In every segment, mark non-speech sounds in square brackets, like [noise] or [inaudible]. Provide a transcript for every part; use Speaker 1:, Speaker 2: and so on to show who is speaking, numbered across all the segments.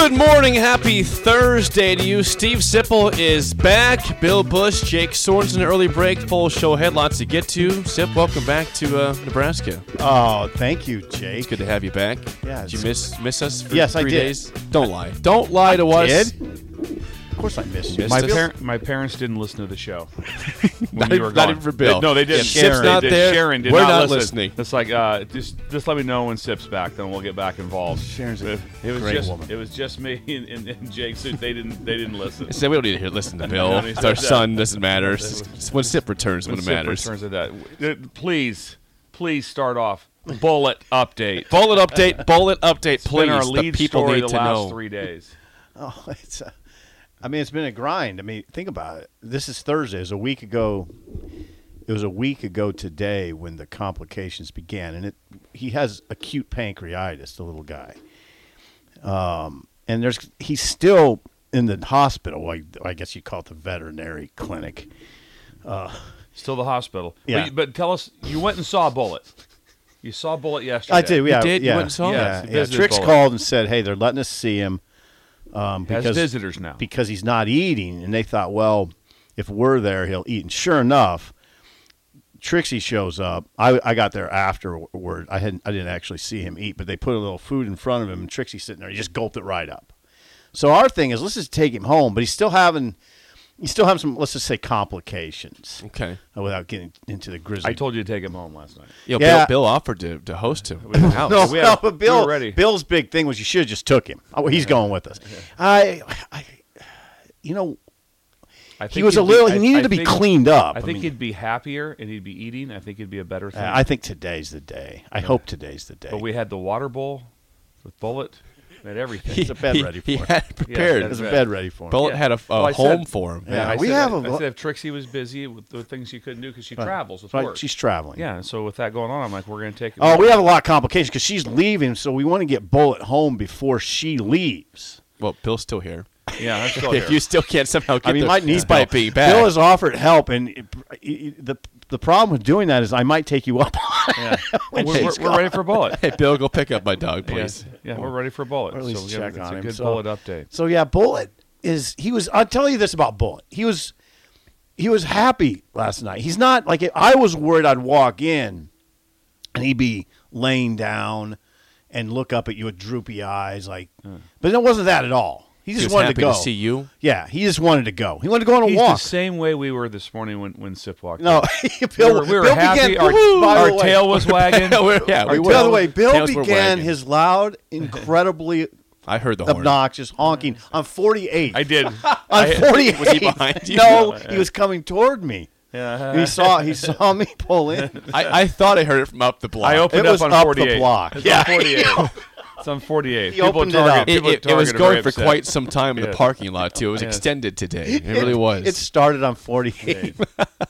Speaker 1: Good morning, happy Thursday to you. Steve Sipple is back. Bill Bush, Jake Sorensen, early break, full show ahead, lots to get to. Sip, welcome back to uh, Nebraska.
Speaker 2: Oh, thank you, Jake.
Speaker 1: It's good to have you back.
Speaker 2: Yeah,
Speaker 1: Did you miss miss us for
Speaker 2: Yes, I
Speaker 1: three
Speaker 2: did.
Speaker 1: days? Don't lie. Don't lie to us.
Speaker 2: Did? Of course I missed you.
Speaker 1: Missed
Speaker 3: My, par- my parents didn't listen to the show. [laughs]
Speaker 1: Not
Speaker 3: you were
Speaker 1: not
Speaker 3: gone.
Speaker 1: even for Bill.
Speaker 3: They- no, they didn't.
Speaker 1: If Sip's not
Speaker 3: did.
Speaker 1: there,
Speaker 3: Sharon did
Speaker 1: we're
Speaker 3: not,
Speaker 1: not
Speaker 3: listen.
Speaker 1: listening.
Speaker 3: It's like uh, just just let me know when Sip's back, then we'll get back involved.
Speaker 2: Sharon's a
Speaker 3: it, it was
Speaker 2: great
Speaker 3: just
Speaker 2: woman.
Speaker 3: it was just me [laughs] and, and, and Jake. So they didn't they didn't listen.
Speaker 1: Said we don't need to hear listen to [laughs] Bill. It's our
Speaker 3: that.
Speaker 1: son. Doesn't matter. When Sip returns when,
Speaker 3: When
Speaker 1: it
Speaker 3: Sip
Speaker 1: matters.
Speaker 3: returns that. Uh, Please, please start off bullet update.
Speaker 1: Bullet update. Bullet update. Please.
Speaker 3: our
Speaker 1: the people
Speaker 3: story
Speaker 1: need
Speaker 3: the
Speaker 1: to
Speaker 3: last
Speaker 1: know.
Speaker 3: three days.
Speaker 2: Oh, it's. A, I mean, it's been a grind. I mean, think about it. This is Thursday. It was a week ago. It was a week ago today when the complications began, and it. He has acute pancreatitis, the little guy. Um, and there's he's still in the hospital. I, I guess you call it the veterinary clinic.
Speaker 3: Still the hospital.
Speaker 2: Yeah.
Speaker 3: But, you- but tell us, you went and saw Bullet. You saw Bullet yesterday.
Speaker 2: I did. Yeah,
Speaker 1: did? You
Speaker 2: yeah,
Speaker 1: went and saw him?
Speaker 3: Yes,
Speaker 2: yeah.
Speaker 3: he
Speaker 2: yeah.
Speaker 3: visited
Speaker 2: Trix
Speaker 3: Bullet.
Speaker 2: called and said, "Hey, they're letting us see him um,
Speaker 3: Has
Speaker 2: because
Speaker 3: visitors now.
Speaker 2: because he's not eating." And they thought, well, if we're there, he'll eat. And sure enough, Trixie shows up. I, I got there afterward. I hadn't I didn't actually see him eat, but they put a little food in front of him, and Trixie's sitting there. He just gulped it right up. So our thing is, let's just take him home. But he's still having he's still have some let's just say complications
Speaker 1: Okay.
Speaker 2: uh, without getting into the grizzly.
Speaker 3: I told you to take him home last night.
Speaker 1: Yo,
Speaker 2: Yeah.
Speaker 1: Bill, Bill offered to, to host him in house. [laughs]
Speaker 2: No,
Speaker 3: We had-
Speaker 2: no, but
Speaker 3: we
Speaker 2: Bill,
Speaker 3: were ready.
Speaker 2: Bill's big thing was you should have just took him. Oh, he's going with us. I, I, you know,
Speaker 3: I think he
Speaker 2: was a
Speaker 3: he'd be-
Speaker 2: little. He needed
Speaker 3: I
Speaker 2: to be
Speaker 3: think-
Speaker 2: cleaned up.
Speaker 3: I think
Speaker 2: mean,
Speaker 3: he'd be happier and he'd be eating. I think it'd be a better thing.
Speaker 2: uh, I think today's the day. I hope today's the day.
Speaker 3: but we had the water bowl with Bullet and everything.
Speaker 2: He- There's a bed
Speaker 1: he,
Speaker 2: ready for
Speaker 1: he
Speaker 2: him.
Speaker 1: had prepared.
Speaker 3: Yeah,
Speaker 2: There's a
Speaker 3: bed.
Speaker 2: bed ready for him.
Speaker 1: Bullet
Speaker 3: Yeah.
Speaker 1: had a, a
Speaker 3: Well,
Speaker 1: home
Speaker 3: said-
Speaker 1: for him.
Speaker 2: Yeah,
Speaker 3: I
Speaker 2: we
Speaker 3: said,
Speaker 2: have
Speaker 3: I
Speaker 2: a-
Speaker 3: said if Trixie was busy with the things she couldn't do because she
Speaker 2: Right.
Speaker 3: travels with
Speaker 2: Right,
Speaker 3: work.
Speaker 2: she's traveling.
Speaker 3: yeah, so with that going on, I'm like, we're going to take.
Speaker 2: Oh, we have a lot of complications because she's leaving, so we want to get Bullet home before she leaves.
Speaker 1: Well, Bill's still here.
Speaker 3: Yeah, I'm still [laughs]
Speaker 1: if you still can't somehow get
Speaker 2: I mean,
Speaker 1: there,
Speaker 2: might need
Speaker 1: despite
Speaker 2: Bill.
Speaker 1: being back.
Speaker 2: Bill has offered help, and it- it- the the problem with doing that is I might take you up. on
Speaker 3: yeah. [laughs]
Speaker 2: when
Speaker 3: we're, we're, we're ready for a Bullet.
Speaker 1: hey, Bill, go pick up my dog, please.
Speaker 3: yeah, we're ready for Bullet.
Speaker 2: Or at least
Speaker 3: so we have-
Speaker 2: check on
Speaker 3: a
Speaker 2: him.
Speaker 3: good
Speaker 2: So-
Speaker 3: Bullet update.
Speaker 2: So yeah, Bullet is he was. I'll tell you this about Bullet. He was he was happy last night. He's not like I was worried I'd walk in and he'd be laying down and look up at you with droopy eyes, like. But it wasn't that at all. He
Speaker 1: He
Speaker 2: just
Speaker 1: was
Speaker 2: wanted
Speaker 1: happy
Speaker 2: to go.
Speaker 1: see you.
Speaker 2: Yeah, he just wanted to go. He wanted to go on a
Speaker 3: He's
Speaker 2: walk.
Speaker 3: the same way we were this morning when when Sip walked.
Speaker 2: No,
Speaker 3: in. [laughs]
Speaker 2: Bill,
Speaker 3: we were, we were
Speaker 2: Bill
Speaker 3: happy.
Speaker 2: began.
Speaker 3: Our,
Speaker 2: By
Speaker 3: our
Speaker 2: way-
Speaker 3: tail was wagging. [laughs]
Speaker 1: Yeah, we were.
Speaker 2: By the way, Bill began his loud, [laughs] incredibly
Speaker 1: I heard the horn.
Speaker 2: obnoxious honking on 48.
Speaker 3: I did.
Speaker 2: on
Speaker 3: I-
Speaker 2: 48.
Speaker 1: Was he behind you?
Speaker 2: No, he was coming toward me.
Speaker 3: Yeah.
Speaker 2: He saw he saw me pull in.
Speaker 1: I, I thought I heard it from up the block.
Speaker 3: I opened
Speaker 2: It
Speaker 3: up
Speaker 2: was
Speaker 3: on
Speaker 2: up the
Speaker 3: 48.
Speaker 2: block.
Speaker 3: It's
Speaker 2: Yeah.
Speaker 3: on 48. [laughs] It's on 48.
Speaker 2: He opened it up.
Speaker 1: It,
Speaker 3: people
Speaker 1: it, it was going for
Speaker 3: upset.
Speaker 1: quite some time in the parking lot too. It was
Speaker 3: Yes.
Speaker 1: extended today. [laughs] It really was.
Speaker 2: It started on 48.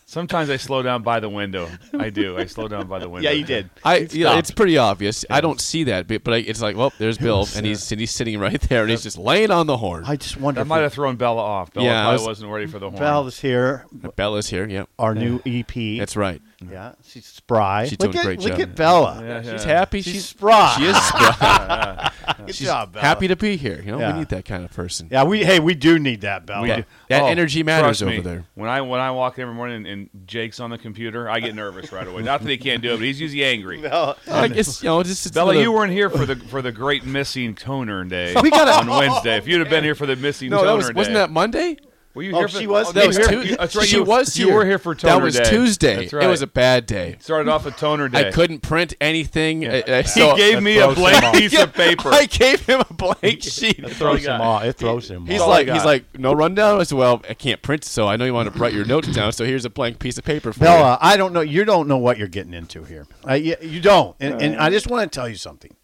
Speaker 3: Sometimes I slow down by the window. I do. I slow down by the [laughs] window.
Speaker 2: yeah, you did.
Speaker 1: I,
Speaker 2: It
Speaker 1: you know, it's pretty obvious. I don't see that, but, but I, it's like, well, there's Bill, and he's and he's sitting right there, and he's just laying on the horn.
Speaker 2: I just wonder I
Speaker 3: might have thrown Bella off. Bella
Speaker 1: Yeah, I was-
Speaker 3: was, not ready for the horn.
Speaker 2: Bella's here.
Speaker 1: Bella's here. Yep,
Speaker 2: Our new EP.
Speaker 1: that's right.
Speaker 2: Yeah. She's spry.
Speaker 1: She's
Speaker 2: look
Speaker 1: doing a
Speaker 2: at,
Speaker 1: great
Speaker 2: Look
Speaker 1: job.
Speaker 2: at Bella.
Speaker 3: Yeah,
Speaker 1: She's happy.
Speaker 2: She's,
Speaker 1: She's
Speaker 2: spry.
Speaker 1: she is spry. [laughs]
Speaker 2: Good [laughs]
Speaker 1: She's
Speaker 2: job, Bella.
Speaker 1: happy to be here. You know,
Speaker 2: Yeah.
Speaker 1: we need that kind of person.
Speaker 2: Yeah, we hey, we do need that, Bella.
Speaker 1: That, that
Speaker 3: Oh,
Speaker 1: energy matters
Speaker 3: trust
Speaker 1: over
Speaker 3: me,
Speaker 1: there.
Speaker 3: When I when I walk in every morning and Jake's on the computer, I get nervous right away. Not that he can't do it, but he's usually angry. [laughs]
Speaker 2: Bella,
Speaker 1: Like it's you know, just it's
Speaker 3: Bella,
Speaker 1: another-
Speaker 3: you weren't here for the for the great missing toner day
Speaker 2: We gotta-
Speaker 3: on Wednesday. If you'd have been here for the missing
Speaker 1: No,
Speaker 3: toner
Speaker 1: that was
Speaker 3: day,
Speaker 1: wasn't that Monday?
Speaker 3: Were you
Speaker 2: Oh,
Speaker 3: here for,
Speaker 2: she was
Speaker 3: Oh,
Speaker 2: there.
Speaker 1: That was
Speaker 3: you were-
Speaker 1: Tuesday.
Speaker 3: That's right.
Speaker 1: She
Speaker 3: you,
Speaker 1: was
Speaker 3: You
Speaker 1: here.
Speaker 3: were here for toner
Speaker 1: That was
Speaker 3: day.
Speaker 1: Tuesday.
Speaker 3: That's right.
Speaker 1: It was a bad day.
Speaker 3: started off a toner day.
Speaker 1: I couldn't print anything. uh, uh,
Speaker 3: He
Speaker 1: so
Speaker 3: gave me a blank piece of [laughs] paper.
Speaker 1: I gave him a blank [laughs] sheet.
Speaker 2: it throws him off. It throws him
Speaker 1: He's
Speaker 2: off.
Speaker 1: like,
Speaker 3: I
Speaker 1: like, no rundown. I said, well, I can't print, so I know you want to write your notes down. So here's a blank piece of paper for
Speaker 2: Bella, I don't know. You don't know what you're getting into here. Uh, you, you don't. And, and I just want to tell you something.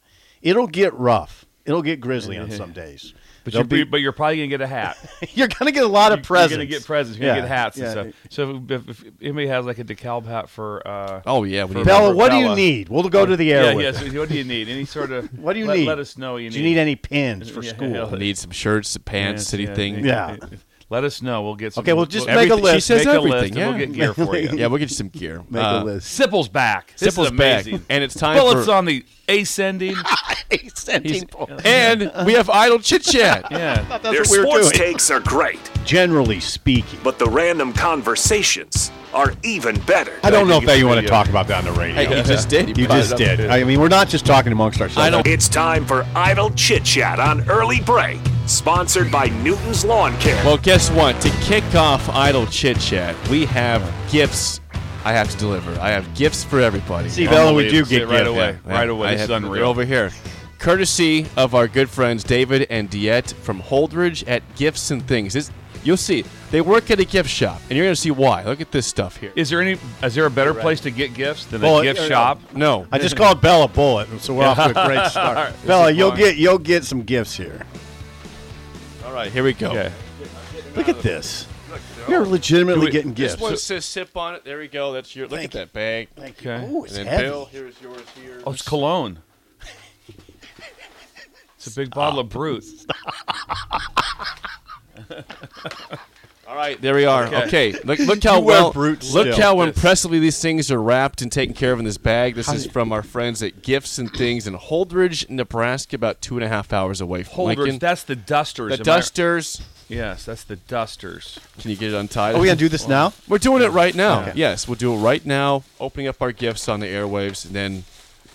Speaker 2: It'll get rough. It'll get grizzly on [laughs] some days.
Speaker 3: But,
Speaker 2: There'll
Speaker 3: you're, but you're probably gonna get a hat. [laughs]
Speaker 2: you're gonna get a lot of presents.
Speaker 3: You're gonna get presents. You're gonna get hats
Speaker 2: yeah.
Speaker 3: and stuff. So if, if, if anybody has like a DeKalb hat for, uh.
Speaker 1: Oh yeah,
Speaker 3: For
Speaker 2: Bella,
Speaker 3: for
Speaker 2: what do you need? We'll go to the air
Speaker 3: yeah,
Speaker 2: with
Speaker 3: yes.
Speaker 2: it.
Speaker 3: What do you need? Any sort of [laughs]
Speaker 2: What do you
Speaker 3: let,
Speaker 2: need?
Speaker 3: Let us know. what You
Speaker 2: Do
Speaker 3: need.
Speaker 2: you need any pins for [laughs]
Speaker 3: Yeah,
Speaker 2: school?
Speaker 3: yeah.
Speaker 1: We need some shirts, pants,
Speaker 3: Yes,
Speaker 1: city
Speaker 3: yeah,
Speaker 1: thing.
Speaker 2: Yeah.
Speaker 3: Let us know. We'll get some.
Speaker 2: Okay, well, just
Speaker 3: we'll- just
Speaker 2: make a list.
Speaker 1: She says
Speaker 3: make a
Speaker 1: everything.
Speaker 3: list,
Speaker 1: yeah.
Speaker 3: and we'll get gear for you. [laughs]
Speaker 1: yeah, we'll get you some gear.
Speaker 2: Make
Speaker 1: Uh,
Speaker 2: a list.
Speaker 3: Sipple's back. This
Speaker 1: Sipple's
Speaker 3: is
Speaker 1: back, and it's time
Speaker 3: Bullets
Speaker 1: for.
Speaker 3: on the ascending. [laughs]
Speaker 1: ascending [laughs] and we have idle chit chat.
Speaker 3: yeah.
Speaker 2: That's
Speaker 4: Their
Speaker 2: what we were
Speaker 4: sports
Speaker 2: doing.
Speaker 4: takes are great,
Speaker 2: Generally speaking,
Speaker 4: but the random conversations are even better.
Speaker 2: I don't know if
Speaker 3: think
Speaker 2: that you want to talk about that on the radio.
Speaker 1: Hey, you just did.
Speaker 2: You
Speaker 1: brought it
Speaker 2: just did. I mean, we're not just talking amongst ourselves.
Speaker 1: I don't-
Speaker 4: It's time for Idle Chit Chat on Early Break, sponsored by Newton's Lawn Care.
Speaker 1: Well, guess what? To kick off idle chit chat, we have gifts. I have to deliver. I have gifts for everybody.
Speaker 2: See, Bella, we do
Speaker 3: Unbelievable.
Speaker 2: get
Speaker 3: right
Speaker 2: gifts.
Speaker 3: away.
Speaker 1: Yeah,
Speaker 3: Right away.
Speaker 1: I
Speaker 3: This
Speaker 1: have-
Speaker 3: is
Speaker 1: they're
Speaker 3: unreal.
Speaker 1: over here. Courtesy of our good friends David and Diet from Holdrege at Gifts and Things. This, you'll see. They work at a gift shop, and you're going to see why. Look at this stuff here.
Speaker 3: Is there any? Is there a better place to get gifts than
Speaker 2: Well,
Speaker 3: a gift
Speaker 2: uh,
Speaker 3: shop?
Speaker 1: No.
Speaker 2: I just called Bella Bullet, so we're off to a great [laughs] start. Bella, you'll get you'll get some gifts here.
Speaker 1: All right, here we go.
Speaker 3: Okay.
Speaker 2: Look at this. You're legitimately
Speaker 3: Do we-
Speaker 2: getting
Speaker 1: This
Speaker 2: gifts.
Speaker 1: one says sip on it. There we go. That's your. Look
Speaker 2: Thank
Speaker 1: at that bag.
Speaker 2: Thank you.
Speaker 3: Okay.
Speaker 2: Oh, it's
Speaker 1: And then
Speaker 2: heavy.
Speaker 1: Bill, here's yours here.
Speaker 3: Oh, it's cologne. [laughs] It's a big bottle of Brut. [laughs]
Speaker 1: All right, there we are.
Speaker 3: Okay.
Speaker 1: Okay, look, look [laughs] how well,
Speaker 2: Brut
Speaker 1: look
Speaker 2: still.
Speaker 1: how
Speaker 3: Yes.
Speaker 1: impressively these things are wrapped and taken care of in this bag. This is from our friends at Gifts and Things in Holdrege, Nebraska, about two and a half hours away from
Speaker 3: Holders.
Speaker 1: Lincoln.
Speaker 3: That's the dusters.
Speaker 1: the
Speaker 3: am I-
Speaker 1: dusters.
Speaker 3: Yes, that's the dusters.
Speaker 1: Can you get it untied?
Speaker 2: Are we gonna do this [laughs] now?
Speaker 1: We're doing it right now.
Speaker 2: Okay.
Speaker 1: Yes, we'll do it right now. Opening up our gifts on the airwaves, and then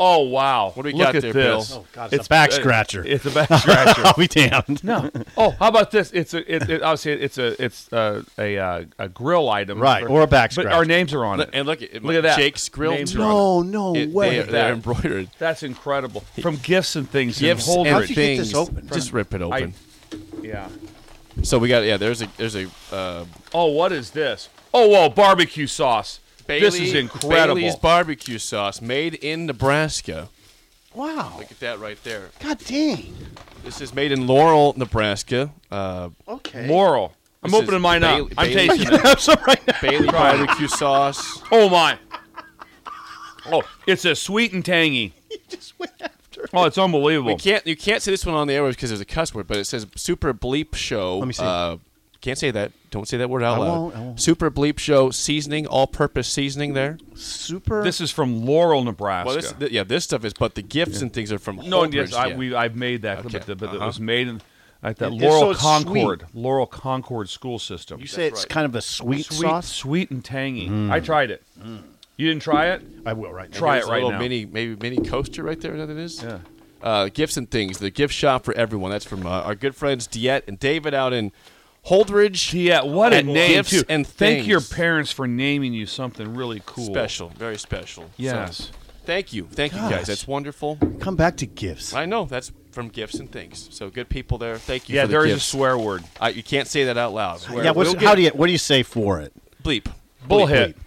Speaker 3: Oh wow!
Speaker 1: What do we
Speaker 3: Look
Speaker 1: got
Speaker 3: at
Speaker 1: there,
Speaker 3: this.
Speaker 1: Bill? Oh,
Speaker 2: God, it's a back scratcher.
Speaker 3: It's a [laughs] back scratcher.
Speaker 2: I'll be damned.
Speaker 3: no. Oh, how about this? It's a. It, it, obviously, it's a. It's uh, a uh, a grill item.
Speaker 2: Right,
Speaker 3: for-
Speaker 2: or a back
Speaker 3: But
Speaker 2: scratcher.
Speaker 3: our names are on it.
Speaker 1: and look at
Speaker 3: Look at that.
Speaker 1: Jake's grill.
Speaker 3: Names
Speaker 1: too.
Speaker 3: are on
Speaker 2: No, no
Speaker 1: It-
Speaker 2: way.
Speaker 1: They, they're
Speaker 3: that.
Speaker 1: embroidered.
Speaker 3: That's incredible. From gifts and things.
Speaker 1: Gifts
Speaker 3: and
Speaker 1: and
Speaker 2: How'd you get
Speaker 1: things.
Speaker 2: this open?
Speaker 1: Just rip it open.
Speaker 3: Yeah.
Speaker 1: so we got yeah. There's a there's a uh,
Speaker 3: Oh, what is this? Oh, whoa! Barbecue sauce. This is incredible.
Speaker 1: Bailey's barbecue sauce made in Nebraska.
Speaker 2: Wow.
Speaker 1: Look at that right there.
Speaker 2: God dang.
Speaker 1: This is made in Laurel, Nebraska. Uh,
Speaker 2: Okay.
Speaker 3: Laurel. I'm
Speaker 1: This
Speaker 3: opening mine up.
Speaker 1: Bailey-
Speaker 3: I'm
Speaker 1: Bailey-
Speaker 3: tasting it.
Speaker 2: have some right now.
Speaker 1: Bailey [laughs] barbecue sauce.
Speaker 3: Oh my. Oh, it's a sweet and tangy. [laughs]
Speaker 2: You Just went after.
Speaker 3: Oh, it's unbelievable.
Speaker 1: We can't you can't say this one on the airwaves because there's a cuss word, but it says Super Bleep Show.
Speaker 2: Let me see.
Speaker 1: Uh, can't say that. Don't say that word out
Speaker 2: I
Speaker 1: loud.
Speaker 2: won't, I won't.
Speaker 1: Super Bleep Show seasoning, all-purpose seasoning there.
Speaker 2: Super.
Speaker 3: This is from Laurel, Nebraska.
Speaker 1: Well, this th- yeah, this stuff is, but the gifts and things are from
Speaker 3: no,
Speaker 1: Holdrege,
Speaker 3: yes, I,
Speaker 1: yeah.
Speaker 3: we I've made that,
Speaker 1: Okay,
Speaker 3: but, the, but it
Speaker 1: uh-huh.
Speaker 3: was made in at that
Speaker 2: It-
Speaker 3: Laurel
Speaker 2: so it's
Speaker 3: Concord, Laurel Concord school system.
Speaker 2: you say it's
Speaker 1: right.
Speaker 2: kind of a sweet,
Speaker 3: sweet,
Speaker 2: sauce.
Speaker 3: sweet and tangy. I tried it. You didn't try it?
Speaker 2: I will right now.
Speaker 3: Try
Speaker 1: There's
Speaker 3: it
Speaker 1: a
Speaker 3: right
Speaker 1: little
Speaker 3: now.
Speaker 1: mini, maybe mini coaster right there. That it is.
Speaker 3: Yeah.
Speaker 1: Uh, gifts and things. The gift shop for everyone. That's from uh, our good friends Diet and David out in Holdrege.
Speaker 3: Yeah, what a name
Speaker 1: gifts
Speaker 3: too.
Speaker 1: and
Speaker 3: Thank your parents for naming you something really cool.
Speaker 1: Special, very special.
Speaker 3: Yes.
Speaker 1: So, thank you, thank you guys. That's wonderful.
Speaker 2: Come back to gifts.
Speaker 1: I know that's from gifts and things. So good people there. Thank you.
Speaker 3: Yeah,
Speaker 1: for the
Speaker 3: there is a swear word.
Speaker 1: I, you can't say that out loud.
Speaker 2: Yeah. What's,
Speaker 1: We'll
Speaker 2: how
Speaker 1: get-
Speaker 2: do you? What do you say for it?
Speaker 1: bleep?
Speaker 3: Bull
Speaker 1: Bleep,
Speaker 3: hit.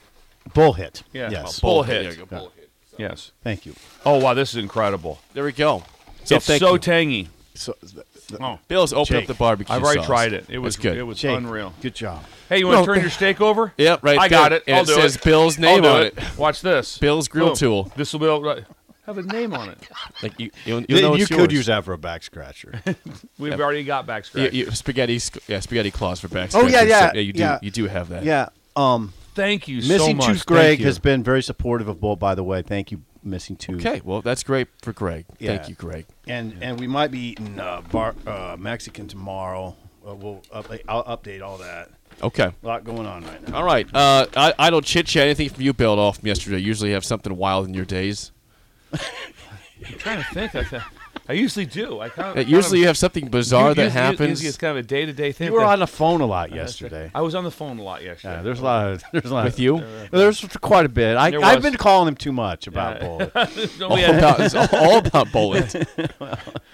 Speaker 2: Bull hit.
Speaker 3: Yeah.
Speaker 2: Yes.
Speaker 3: Bull
Speaker 1: There
Speaker 3: hit.
Speaker 1: bull hit.
Speaker 3: Yes.
Speaker 2: Thank you.
Speaker 3: Oh wow, this is incredible.
Speaker 1: There we go. So
Speaker 3: it's
Speaker 1: thank
Speaker 3: so
Speaker 1: you.
Speaker 3: tangy.
Speaker 2: So, th- th-
Speaker 3: Oh,
Speaker 1: Bill's opened
Speaker 2: Jake,
Speaker 1: up the barbecue.
Speaker 3: I've already
Speaker 1: sauce.
Speaker 3: tried it. It was
Speaker 1: That's good.
Speaker 3: It was
Speaker 2: Jake,
Speaker 3: unreal.
Speaker 2: Good job.
Speaker 3: Hey, you want
Speaker 1: No,
Speaker 3: to turn your steak over?
Speaker 1: Yep, right
Speaker 3: I got it.
Speaker 1: And
Speaker 3: I'll
Speaker 1: it
Speaker 3: do
Speaker 1: says
Speaker 3: it.
Speaker 1: Bill's name on
Speaker 3: it.
Speaker 1: it.
Speaker 3: Watch this.
Speaker 1: Bill's grill
Speaker 3: Boom.
Speaker 1: tool.
Speaker 3: This will be able have a name on it.
Speaker 1: Like you, you'll, you'll know
Speaker 2: you could
Speaker 1: yours.
Speaker 2: use that for a back scratcher. [laughs]
Speaker 3: We've already got back
Speaker 1: You,
Speaker 3: scratch.
Speaker 1: you, spaghetti, yeah, spaghetti claws for back. Scratchers.
Speaker 2: Oh, yeah, yeah,
Speaker 1: So, you do,
Speaker 2: yeah.
Speaker 1: you do have that.
Speaker 2: yeah. Um,
Speaker 3: Thank you so
Speaker 2: Missing
Speaker 3: much.
Speaker 2: Tooth Greg has been very supportive of Bull. By the way, thank you, Missing Tooth.
Speaker 1: Okay, well that's great for Greg.
Speaker 2: Yeah.
Speaker 1: Thank you, Greg.
Speaker 2: And and we might be eating uh, bar, uh, Mexican tomorrow. Uh, we'll update, I'll update all that.
Speaker 1: Okay.
Speaker 2: A lot going on right now.
Speaker 1: All right. Uh, I, I don't chit chat anything from you, build off from yesterday. Usually have something wild in your days. [laughs]
Speaker 3: I'm trying to think. I, th- I usually do. I kind
Speaker 1: Uh,
Speaker 3: of
Speaker 1: usually you have something bizarre that
Speaker 3: usually,
Speaker 1: happens.
Speaker 3: Usually it's kind of a day to day thing.
Speaker 2: You were
Speaker 3: that-
Speaker 2: on the phone a lot [laughs] yesterday.
Speaker 3: I was on the phone a lot yesterday.
Speaker 2: Yeah, there's a lot of [laughs] there's a lot
Speaker 1: With
Speaker 2: of,
Speaker 1: you?
Speaker 2: There's quite a bit. I,
Speaker 3: There
Speaker 2: I've
Speaker 3: was.
Speaker 2: been calling him too much about
Speaker 3: Yeah.
Speaker 2: Bull. [laughs]
Speaker 1: All
Speaker 3: we
Speaker 1: about, it's all about bowling.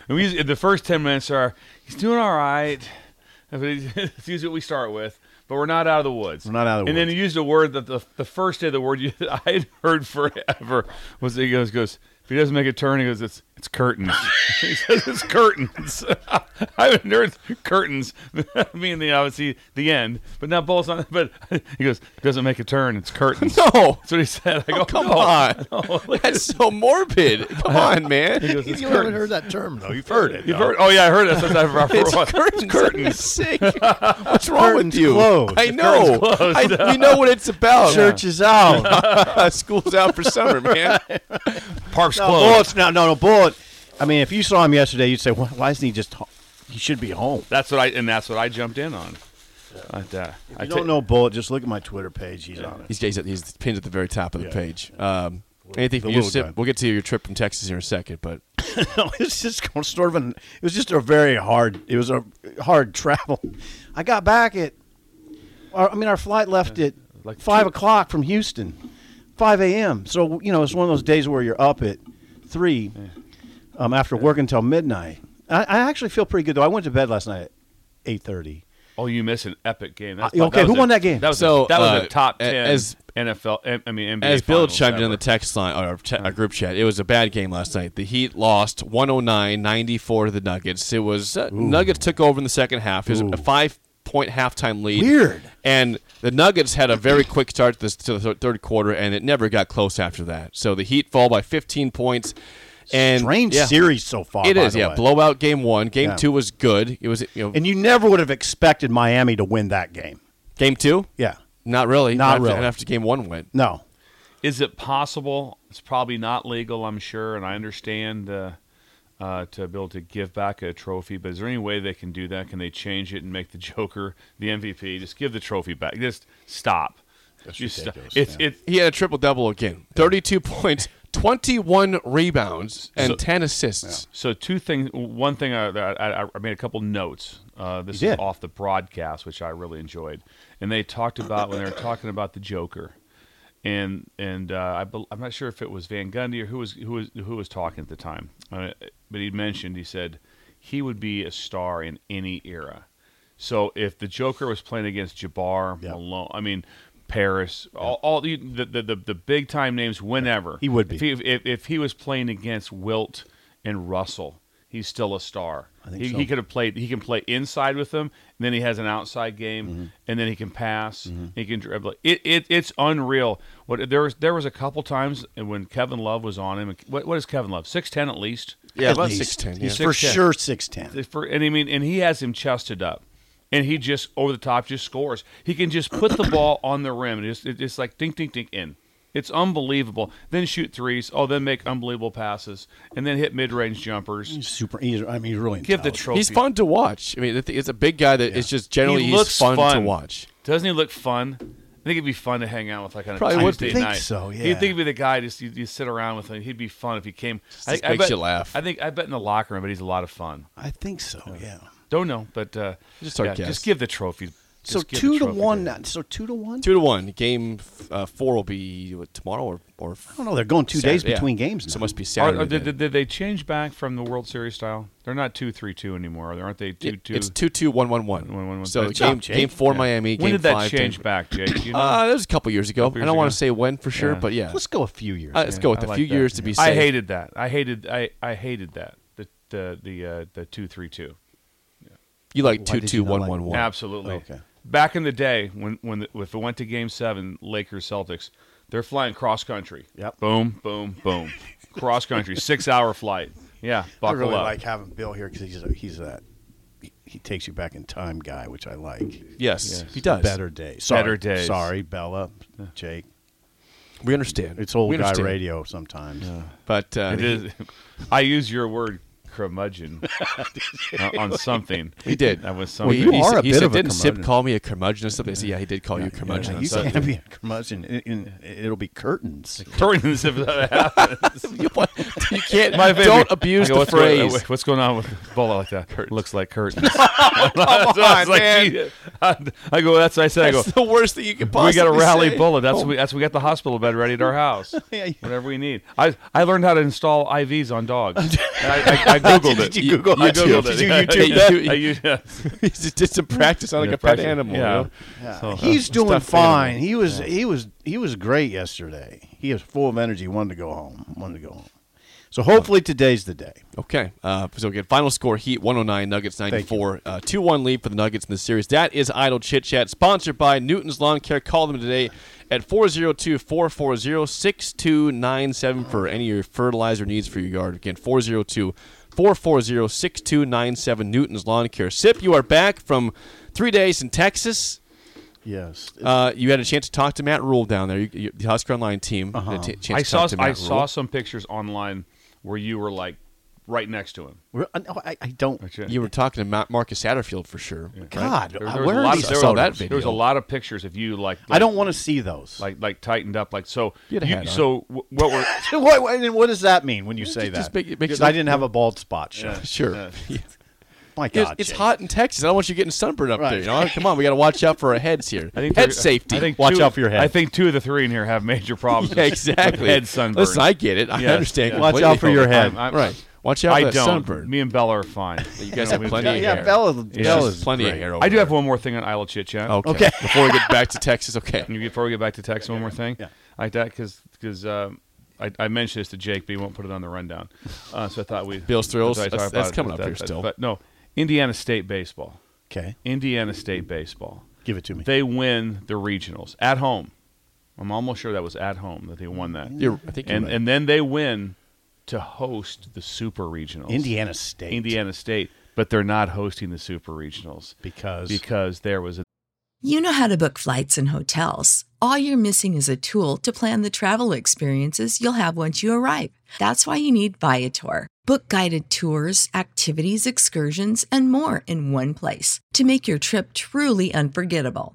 Speaker 3: And we usually, the first ten minutes are he's doing all right. It's usually what we start with, but we're not out of the woods.
Speaker 2: We're not out of the woods.
Speaker 3: and then
Speaker 2: woods.
Speaker 3: he used a word that the the first day the word you, I had heard forever was he goes goes if he doesn't make a turn he goes it's it's curtains. [laughs] he says it's curtains. [laughs] I haven't heard curtains. [laughs] meaning the obviously the end, but not Bull's on. But he goes he doesn't make a turn. It's curtains.
Speaker 1: No.
Speaker 3: That's what he said. I oh, go
Speaker 1: Oh, come
Speaker 3: no,
Speaker 1: on.
Speaker 3: no, look
Speaker 1: That's so morbid. Come on, man.
Speaker 3: He goes, it's
Speaker 2: you haven't heard that term though. You've heard it.
Speaker 3: You've
Speaker 2: though.
Speaker 3: heard, oh yeah, I heard it. Since I've for
Speaker 1: It's
Speaker 3: what?
Speaker 1: curtains.
Speaker 3: curtains.
Speaker 1: Sick. What's wrong with you?
Speaker 2: closed.
Speaker 1: I know.
Speaker 3: closed.
Speaker 1: I, we know what it's about.
Speaker 2: Church is out.
Speaker 1: School's out for summer, man.
Speaker 3: Park's
Speaker 2: no,
Speaker 3: closed.
Speaker 2: Bullet's no, no, no, Bullet. I mean, if you saw him yesterday, you'd say, why, why isn't he just? Ho- he should be home.
Speaker 3: That's what I and that's what I jumped in on. But, uh, I
Speaker 2: I
Speaker 3: ta-
Speaker 2: don't know Bullet. Just look at my Twitter page. He's on it.
Speaker 1: He's, he's, he's pinned at the very top of the
Speaker 2: Yeah.
Speaker 1: page. Um, anything from you, Sip? We'll get to your trip from Texas here in a second, but [laughs]
Speaker 2: no, it's just sort of an. It was just a very hard. It was a hard travel. I got back at. Our, I mean, our flight left at
Speaker 3: Like
Speaker 2: five
Speaker 3: two-
Speaker 2: o'clock from Houston, five a.m. So you know, it's one of those days where you're up at three, um, after working until midnight. I, I actually feel pretty good though. I went to bed last night at eight thirty.
Speaker 3: oh, you missed an epic game. That's,
Speaker 2: Uh, okay,
Speaker 3: was
Speaker 2: who
Speaker 3: a-
Speaker 2: won that game?
Speaker 3: That was
Speaker 1: So,
Speaker 3: a, that was
Speaker 1: uh,
Speaker 3: a top ten
Speaker 1: as-
Speaker 3: NFL. I mean, NBA
Speaker 1: as Bill
Speaker 3: finals
Speaker 1: chimed in on the text line or our, te- our group chat, it was a bad game last night. The Heat lost 109-94 to the Nuggets. It was uh, Nuggets took over in the second half. It was a five point halftime lead.
Speaker 2: Weird.
Speaker 1: And the Nuggets had a very quick start to, this, to the th- third quarter, and it never got close after that. So the Heat fall by 15 points. And
Speaker 2: Strange
Speaker 1: yeah,
Speaker 2: series so far.
Speaker 1: It
Speaker 2: by
Speaker 1: is,
Speaker 2: the
Speaker 1: yeah.
Speaker 2: way.
Speaker 1: Blowout game one. Game
Speaker 2: Yeah.
Speaker 1: two was good. It was, you know,
Speaker 2: And you never would have expected Miami to win that game.
Speaker 1: game two.
Speaker 2: Yeah.
Speaker 1: Not really.
Speaker 2: Not
Speaker 1: after,
Speaker 2: really.
Speaker 1: After game one went.
Speaker 2: No.
Speaker 3: Is it possible? It's probably not legal, I'm sure, and I understand uh, uh, to be able to give back a trophy. But is there any way they can do that? Can they change it and make the [laughs] Joker the MVP? Just give the trophy back. Just stop.
Speaker 2: That's
Speaker 3: Just stop.
Speaker 2: ridiculous,
Speaker 3: It's
Speaker 2: yeah.
Speaker 3: it.
Speaker 1: He had a triple double again. 32 [laughs] points, 21 rebounds, and
Speaker 3: So-
Speaker 1: 10 assists.
Speaker 3: So two things. One thing I, I, I made a couple notes. Uh, this
Speaker 2: You
Speaker 3: is
Speaker 2: did.
Speaker 3: off the broadcast, which I really enjoyed, and they talked about when they were talking about the Joker, and and uh, I bel I'm not sure if it was Van Gundy or who was who was who was talking at the time, uh, but he mentioned he said he would be a star in any era. So if the Joker was playing against Jabbar,
Speaker 2: Yeah.
Speaker 3: Malone, I mean Parish, all, all the, the, the the big time names, whenever
Speaker 2: He would be.
Speaker 3: If he, if, if he was playing against Wilt and Russell, he's still a star.
Speaker 2: I think
Speaker 3: he,
Speaker 2: so.
Speaker 3: he could have played. He can play inside with them, and then he has an outside game,
Speaker 2: Mm-hmm.
Speaker 3: and then he can pass. He can dribble. It, it it's unreal. What there was there was a couple times when Kevin Love was on him. What, what is Kevin Love? Six ten at least.
Speaker 1: Yeah,
Speaker 2: At
Speaker 1: about
Speaker 2: least.
Speaker 1: 6'10",
Speaker 2: He's
Speaker 1: yeah.
Speaker 2: for
Speaker 3: 6'10".
Speaker 2: sure six ten.
Speaker 3: For, and I mean, and he has him chested up, and he just over the top just scores. He can just put the ball on the rim, and it's it's like dink dink dink in. It's unbelievable. Then shoot threes. Oh, then make unbelievable passes, and then hit mid range jumpers.
Speaker 2: He's super. He's, I mean, he's really
Speaker 3: Give the trophy.
Speaker 1: He's fun to watch. I mean, it's a big guy that is just generally
Speaker 3: He
Speaker 1: he's
Speaker 3: looks
Speaker 1: fun, to watch.
Speaker 3: Doesn't he look fun? I think it'd be fun to hang out with, like on a
Speaker 1: Probably
Speaker 3: Tuesday
Speaker 1: be.
Speaker 2: Think
Speaker 3: night.
Speaker 2: so, yeah.
Speaker 3: You'd think he'd be the guy just you, you sit around with him. He'd be fun if he came. I,
Speaker 1: Just
Speaker 3: I
Speaker 1: makes
Speaker 3: bet,
Speaker 1: you laugh.
Speaker 3: I think I bet in the locker room, but he's a lot of fun.
Speaker 2: I think so. Yeah.
Speaker 3: Don't know, but uh,
Speaker 1: Just our
Speaker 3: yeah,
Speaker 1: guess.
Speaker 3: just give the trophy.
Speaker 2: So
Speaker 3: Just give
Speaker 2: two to one.
Speaker 3: to-
Speaker 2: So two to one.
Speaker 1: Two to one. Game uh, four will be what, tomorrow or or
Speaker 2: I don't know. They're going two days
Speaker 1: Saturday, yeah.
Speaker 2: between games. Now.
Speaker 1: So it must be
Speaker 3: Are,
Speaker 1: Saturday.
Speaker 3: are- did,
Speaker 1: then.
Speaker 3: did, did they change back from the World Series style? They're not two three two anymore, are they? aren't they? Two
Speaker 1: It-
Speaker 3: two.
Speaker 1: It's two two one one one.
Speaker 3: One, one, one.
Speaker 1: So
Speaker 3: Good
Speaker 1: game
Speaker 2: job, Jake.
Speaker 1: game four
Speaker 3: Yeah.
Speaker 1: Miami.
Speaker 3: when
Speaker 1: game
Speaker 3: did that
Speaker 1: five,
Speaker 3: change
Speaker 1: Denver.
Speaker 3: back, Jake? Do you know?
Speaker 1: Uh, that was a couple years ago.
Speaker 3: Couple
Speaker 1: I don't want to say when for sure,
Speaker 3: Yeah.
Speaker 1: but yeah.
Speaker 2: Let's go a few years.
Speaker 1: Uh, let's go with
Speaker 3: I
Speaker 1: a
Speaker 3: like
Speaker 1: few
Speaker 3: that.
Speaker 1: years to be safe.
Speaker 3: I hated that. I hated. I, I hated that. The the the uh, the two three two.
Speaker 1: You like
Speaker 2: Why
Speaker 1: two
Speaker 2: did
Speaker 1: two
Speaker 2: you not
Speaker 1: one
Speaker 2: like
Speaker 1: one one.
Speaker 3: Absolutely.
Speaker 2: Okay.
Speaker 3: Back in the day, when when the, if it went to Game Seven, Lakers Celtics, they're flying cross country.
Speaker 2: Yep.
Speaker 3: Boom, boom, boom. cross country, [laughs] six hour flight. Yeah,
Speaker 2: I
Speaker 3: buckle
Speaker 2: really
Speaker 3: up.
Speaker 2: like having Bill here because he's a, he's that he, he takes you back in time guy, which I like.
Speaker 1: Yes, he does.
Speaker 2: Better days. Sorry,
Speaker 3: Better days.
Speaker 2: Sorry, Bella, Jake.
Speaker 1: We understand.
Speaker 2: It's old
Speaker 1: we
Speaker 2: guy
Speaker 1: understand.
Speaker 2: radio sometimes.
Speaker 1: But uh,
Speaker 3: It is. [laughs] I use your word curmudgeon [laughs] uh, on something.
Speaker 1: he did.
Speaker 3: That was
Speaker 2: Well,
Speaker 3: something.
Speaker 2: you
Speaker 1: he
Speaker 2: are
Speaker 1: said,
Speaker 2: a
Speaker 1: he
Speaker 2: bit
Speaker 1: said,
Speaker 2: of a
Speaker 1: didn't Sip call me a curmudgeon or something? I said, yeah, he did call you a curmudgeon.
Speaker 2: You
Speaker 1: So-
Speaker 2: can't be a curmudgeon. It, it, it'll be curtains. [laughs]
Speaker 3: Curtains if that happens. [laughs]
Speaker 1: you. You can't.
Speaker 3: My favorite-
Speaker 1: don't abuse
Speaker 3: I go,
Speaker 1: the
Speaker 3: what's going-
Speaker 1: phrase.
Speaker 3: what's going on with Bola like that? Looks like curtains. Come on,
Speaker 1: man.
Speaker 3: I go. That's what I said. I go.
Speaker 1: That's the worst thing you could possibly.
Speaker 3: We got a rally
Speaker 1: say.
Speaker 3: bullet. That's we. That's we got the hospital bed ready at our house.
Speaker 2: Yeah, you-
Speaker 3: Whatever we need. I I learned how to install IVs on dogs. I, I, I googled it.
Speaker 2: Did you Google
Speaker 3: I
Speaker 2: that too?
Speaker 3: googled
Speaker 2: Did
Speaker 3: it.
Speaker 2: you
Speaker 3: Yeah,
Speaker 2: YouTube
Speaker 3: I-
Speaker 1: that?
Speaker 3: I used- yeah. [laughs]
Speaker 1: He just did some practice on like
Speaker 3: Yeah,
Speaker 1: a pet animal.
Speaker 3: Yeah.
Speaker 1: you know?
Speaker 2: Yeah.
Speaker 3: So, uh,
Speaker 2: he's doing fine.
Speaker 1: animal.
Speaker 2: He was he was he was great yesterday. He was full of energy. Wanted to go home. Wanted to go home. So hopefully today's the day.
Speaker 1: Okay. Uh, so again, final score: Heat 109, Nuggets 94. Uh, Two one lead for the Nuggets in the series. That is Idle Chit Chat, sponsored by Newton's Lawn Care. Call them today at 402-440-6297 for any of your fertilizer needs for your yard. Again, 402-440-6297. Newton's Lawn Care. Sip, you are back from three days in Texas.
Speaker 2: Yes.
Speaker 1: Uh, you had a chance to talk to Matt Rhule down there, you, you, the Husker Online team.
Speaker 2: Uh-huh.
Speaker 1: Had a t- chance
Speaker 3: I saw
Speaker 1: to
Speaker 3: I
Speaker 1: Rhule.
Speaker 3: saw some pictures online where you were like right next to him.
Speaker 2: We're- uh, no, I, I don't.
Speaker 3: Actually,
Speaker 1: You were talking to Matt Marcus Satterfield for sure.
Speaker 2: God,
Speaker 3: There- there was
Speaker 2: where
Speaker 3: a
Speaker 2: are
Speaker 3: lot
Speaker 2: these
Speaker 3: of-
Speaker 1: I
Speaker 3: there
Speaker 1: saw
Speaker 3: was-
Speaker 1: that
Speaker 3: There was a lot of pictures of you like.
Speaker 2: I don't want to see those.
Speaker 3: like like tightened up like so.
Speaker 1: You had a
Speaker 3: you-
Speaker 1: hat on.
Speaker 3: so w- what we're [laughs]
Speaker 2: what, what, what does that mean when you say
Speaker 1: Just
Speaker 2: that?
Speaker 1: make it- make
Speaker 2: Because
Speaker 1: it-
Speaker 2: I didn't have a bald spot. Show. [laughs]
Speaker 1: Sure. [laughs]
Speaker 2: My
Speaker 1: It's,
Speaker 2: God,
Speaker 1: it's
Speaker 2: Jake.
Speaker 1: hot in Texas. I don't want you getting sunburned up
Speaker 2: Right.
Speaker 1: there. You know? Come on, we got to watch out for our heads here.
Speaker 3: I think
Speaker 1: head
Speaker 3: there-
Speaker 1: safety.
Speaker 3: I think
Speaker 2: Watch
Speaker 3: two-
Speaker 2: out for your head.
Speaker 3: I think two of the three in here have major problems.
Speaker 1: yeah,
Speaker 3: with-
Speaker 1: exactly.
Speaker 3: with Head sunburn.
Speaker 1: Listen, I get it. I
Speaker 3: Yes,
Speaker 1: understand.
Speaker 3: yeah.
Speaker 2: Watch
Speaker 1: completely.
Speaker 2: out for your head.
Speaker 3: I'm- I'm-
Speaker 1: right. Watch out
Speaker 3: I
Speaker 1: for that
Speaker 3: don't.
Speaker 1: sunburn.
Speaker 3: Me and Bella are fine. [laughs]
Speaker 1: you guys have plenty
Speaker 3: got-
Speaker 1: of
Speaker 2: yeah,
Speaker 1: hair.
Speaker 2: Bella,
Speaker 1: Yeah,
Speaker 2: Bella's
Speaker 1: plenty
Speaker 2: great.
Speaker 1: of hair. Over
Speaker 3: I do have one more thing on Idle Chit Chat.
Speaker 1: Okay.
Speaker 2: Okay. [laughs]
Speaker 1: Before we get back to [laughs] Texas, okay.
Speaker 3: Can Before we get back to Texas, one more thing.
Speaker 2: Yeah.
Speaker 3: Like that, because because um, I, I mentioned this to Jake, but he won't put it on the rundown. Uh, so I thought we
Speaker 1: Bill's Thrills?
Speaker 3: I
Speaker 1: That's- that's coming up
Speaker 3: that-
Speaker 1: here
Speaker 3: that-
Speaker 1: still.
Speaker 3: But no, Indiana State baseball.
Speaker 2: Okay,
Speaker 3: Indiana State baseball.
Speaker 2: give it to me.
Speaker 3: They win the regionals at home. I'm almost sure that was at home that they won that.
Speaker 1: You're, I think you're
Speaker 3: and
Speaker 1: right.
Speaker 3: and then they win to host the super regionals.
Speaker 2: Indiana State.
Speaker 3: Indiana State, but they're not hosting the super regionals
Speaker 2: because
Speaker 3: because there was a
Speaker 5: You know how to book flights and hotels. All you're missing is a tool to plan the travel experiences you'll have once you arrive. That's why you need Viator. Book guided tours, activities, excursions, and more in one place to make your trip truly unforgettable.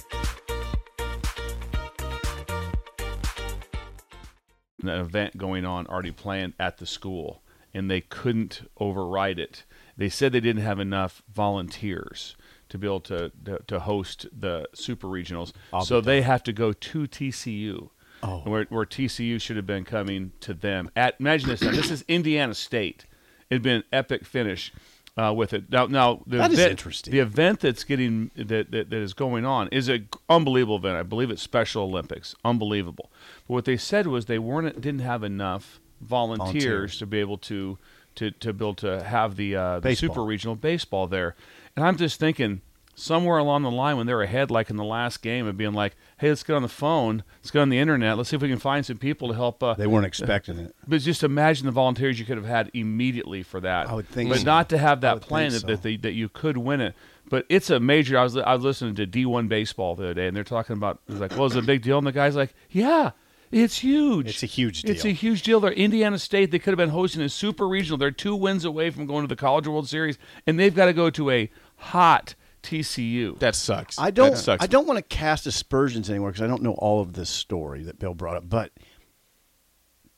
Speaker 3: An event going on already planned at the school and they couldn't override it. They said they didn't have enough volunteers to be able to to, to host the super regionals. so they have to go to TCU.
Speaker 2: Oh.
Speaker 3: where where TCU should have been coming to them. At imagine this. Now, this is Indiana State. It'd been an epic finish uh, with it. Now, now the
Speaker 2: That is
Speaker 3: event,
Speaker 2: interesting.
Speaker 3: The event that's getting that, that that is going on is a g- unbelievable event. I believe it's Special Olympics. Unbelievable. But what they said was they weren't didn't have enough volunteers,
Speaker 2: Volunteers.
Speaker 3: to be able to to to be able to have the uh, the super regional baseball there. And I'm just thinking somewhere along the line when they're ahead, like in the last game, of being like, "Hey, let's get on the phone, let's get on the internet, let's see if we can find some people to help." Uh,
Speaker 2: They weren't expecting it.
Speaker 3: but just imagine the volunteers you could have had immediately for that.
Speaker 2: I would think
Speaker 3: but
Speaker 2: so.
Speaker 3: not to have that plan that that, they, that you could win it. But it's a major. I was I was listening to D1 baseball the other day, and they're talking about it was like, "Well, it's a big deal," and the guy's like, "Yeah." It's huge.
Speaker 2: It's a huge
Speaker 3: It's a
Speaker 2: deal.
Speaker 3: huge deal. They're Indiana State. They could have been hosting a super regional. They're two wins away from going to the College World Series, and they've got to go to a hot TCU.
Speaker 1: That sucks.
Speaker 2: I don't.
Speaker 1: That sucks.
Speaker 2: I don't want to cast aspersions anywhere because I don't know all of this story that Bill brought up. But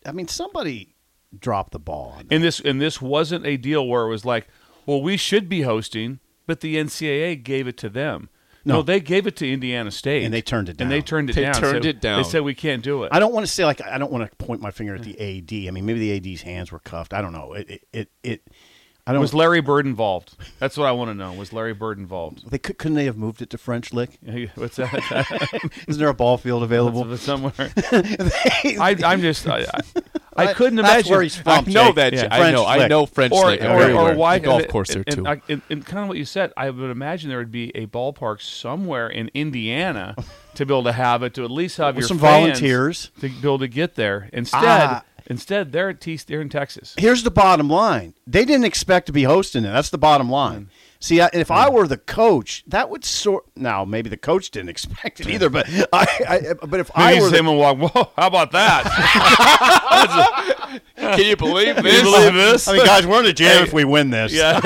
Speaker 2: I mean, somebody dropped the ball on.
Speaker 3: And this and this wasn't a deal where it was like, well, we should be hosting, but the NCAA gave it to them. No,
Speaker 2: No.
Speaker 3: they gave it to Indiana State,
Speaker 2: And they turned it down.
Speaker 3: And they turned it
Speaker 1: They
Speaker 3: down.
Speaker 1: turned
Speaker 3: Said-
Speaker 1: it down.
Speaker 3: They said we can't do it.
Speaker 2: I don't want to say like I don't want to point my finger at the AD. I mean, maybe the AD's hands were cuffed. I don't know. It. It. It. it I don't.
Speaker 3: was Larry Bird involved? That's what I want to know. Was Larry Bird involved?
Speaker 2: they could, couldn't they have moved it to French Lick? [laughs]
Speaker 3: What's that? [laughs]
Speaker 2: Isn't there a ball field available?
Speaker 3: somewhere. [laughs] I, I'm just. I, I, I couldn't
Speaker 2: That's
Speaker 3: imagine.
Speaker 2: where he's from.
Speaker 1: I know
Speaker 2: Jake.
Speaker 1: that.
Speaker 3: Yeah.
Speaker 1: I
Speaker 2: French
Speaker 1: know. I know French
Speaker 3: or,
Speaker 1: Lick
Speaker 3: or, or why
Speaker 1: The golf
Speaker 3: and-
Speaker 1: course there too.
Speaker 3: And, and, and kind of what you said, I would imagine there would be a ballpark somewhere in Indiana to be able to have it to at least have
Speaker 2: With
Speaker 3: your
Speaker 2: some volunteers.
Speaker 3: to be able to get there. Instead,
Speaker 2: Ah.
Speaker 3: Instead they're at T- they're in Texas.
Speaker 2: Here's the bottom line. They didn't expect to be hosting it. That's the bottom line. Mm. See, I- if I mm. were the coach, that would sort. Now, maybe the coach didn't [laughs] expect it either, but I. I but if I
Speaker 3: I
Speaker 2: were
Speaker 3: see him
Speaker 2: the,
Speaker 3: and walk. Whoa! How about that? [laughs] [laughs]
Speaker 1: Can you believe
Speaker 3: Can
Speaker 1: this?
Speaker 3: you believe this?
Speaker 2: I mean, guys, we're in the jam if we win this.
Speaker 3: Yeah.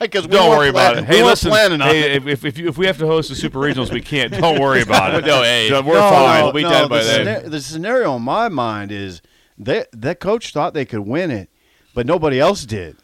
Speaker 2: because
Speaker 3: Don't worry about it. Hey,
Speaker 2: we
Speaker 3: listen.
Speaker 2: planning on
Speaker 3: Hey,
Speaker 2: it.
Speaker 3: if, if, if, you, if we have to host the Super Regionals, we can't. Don't worry about it.
Speaker 1: No, hey.
Speaker 3: we're
Speaker 2: no,
Speaker 3: fine.
Speaker 2: No,
Speaker 1: We'll be
Speaker 2: no,
Speaker 1: done by
Speaker 2: the
Speaker 1: then.
Speaker 2: scena- the scenario in my mind is that that coach thought they could win it, but nobody else did.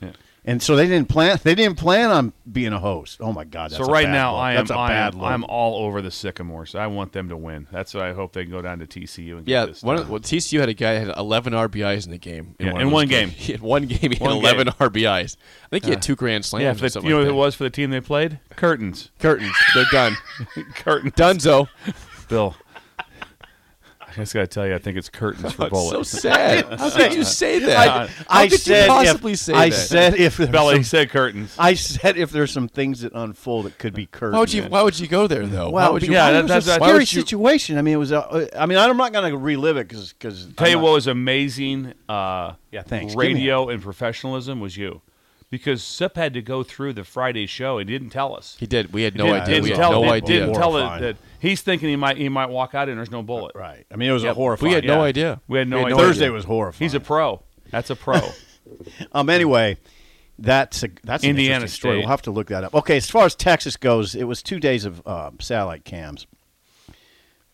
Speaker 2: And so they didn't plan. They didn't plan on being a host. Oh my God! That's
Speaker 3: So
Speaker 2: a
Speaker 3: right
Speaker 2: bad
Speaker 3: now,
Speaker 2: look.
Speaker 3: I am,
Speaker 2: That's a
Speaker 3: I
Speaker 2: bad
Speaker 3: am. I'm all over the Sycamores. I want them to win. That's what I hope they can go down to TCU and get
Speaker 1: Yeah,
Speaker 3: this
Speaker 1: one of, well, TCU had a guy had 11 RBIs in the game.
Speaker 3: Yeah,
Speaker 1: of [laughs]
Speaker 3: in one game.
Speaker 1: He had one game. He had 11
Speaker 3: game.
Speaker 1: RBIs. I think he had two grand slams.
Speaker 3: yeah,
Speaker 1: or
Speaker 3: if the,
Speaker 1: something
Speaker 3: you know
Speaker 1: like
Speaker 3: what it was for the team they played? Curtains.
Speaker 1: Curtains. They're done. [laughs]
Speaker 3: Curtains.
Speaker 1: Dunzo.
Speaker 3: Bill. I just got to tell you, I think it's curtains [laughs] for
Speaker 1: It's so sad. [laughs] How could you say that? How
Speaker 2: I
Speaker 1: could
Speaker 2: said
Speaker 1: you possibly
Speaker 2: if,
Speaker 1: say
Speaker 2: I
Speaker 1: that?
Speaker 2: said if there's
Speaker 3: Belly
Speaker 2: some-
Speaker 3: said curtains.
Speaker 2: I said if there's some things that unfold, it could be curtains.
Speaker 1: Why would you? Why would you go there though? why
Speaker 2: Well,
Speaker 1: would you?
Speaker 3: yeah,
Speaker 2: yeah,
Speaker 3: that-
Speaker 2: it was
Speaker 3: that's-
Speaker 2: a
Speaker 3: that's-
Speaker 2: scary
Speaker 1: you-
Speaker 2: situation. I mean, it was. A, I mean, I'm not going to relive it because because
Speaker 3: Tell you what was amazing. Uh,
Speaker 2: Yeah, thanks.
Speaker 3: Radio and professionalism was you, because Sip had to go through the Friday show and he didn't tell us.
Speaker 1: He did. We had no
Speaker 3: didn't,
Speaker 1: idea.
Speaker 3: Didn't
Speaker 1: we had
Speaker 3: tell,
Speaker 1: no
Speaker 3: didn't,
Speaker 1: idea.
Speaker 3: Didn't tell it that he's thinking he might he might walk out and there's no bullet.
Speaker 2: right. I mean, it was
Speaker 3: Yep.
Speaker 2: a horrifying.
Speaker 1: We had no
Speaker 3: Yeah.
Speaker 1: idea.
Speaker 3: We had no
Speaker 1: We
Speaker 3: idea.
Speaker 2: Thursday was horrifying.
Speaker 3: He's a pro. That's a pro. [laughs]
Speaker 2: Um. Anyway, that's a, that's
Speaker 3: Indiana
Speaker 2: interesting story. We'll have to look that up. Okay, as far as Texas goes, it was two days of um, satellite camps,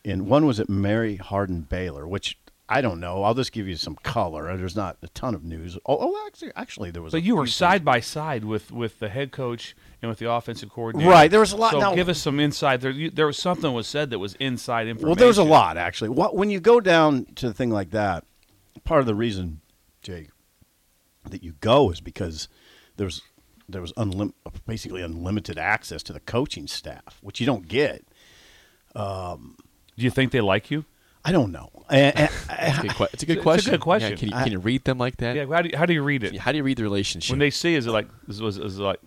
Speaker 2: and one was at Mary Hardin Baylor, which I don't know. I'll just give you some color. There's not a ton of news. Oh, oh actually, actually, there was.
Speaker 3: but you were side by side with with the head coach and with the offensive coordinator.
Speaker 2: Right, there was a lot-
Speaker 3: So
Speaker 2: now-
Speaker 3: give us some insight. There, you, there was something was said that was inside information.
Speaker 2: Well, there's a lot actually. What when you go down to a thing like that, part of the reason, Jake, that you go is because there's there was unlim- basically unlimited access to the coaching staff, which you don't get.
Speaker 3: Um, Do you think they like you?
Speaker 2: I don't know. And- and-
Speaker 1: It's a eh, good, que- it's a good question.
Speaker 3: It's a
Speaker 1: question.
Speaker 3: good question.
Speaker 1: Yeah, can, you, can you read them like that?
Speaker 3: Yeah. How do you, how do you read it?
Speaker 1: How do you read the relationship?
Speaker 3: When they see, is it like is, was is it like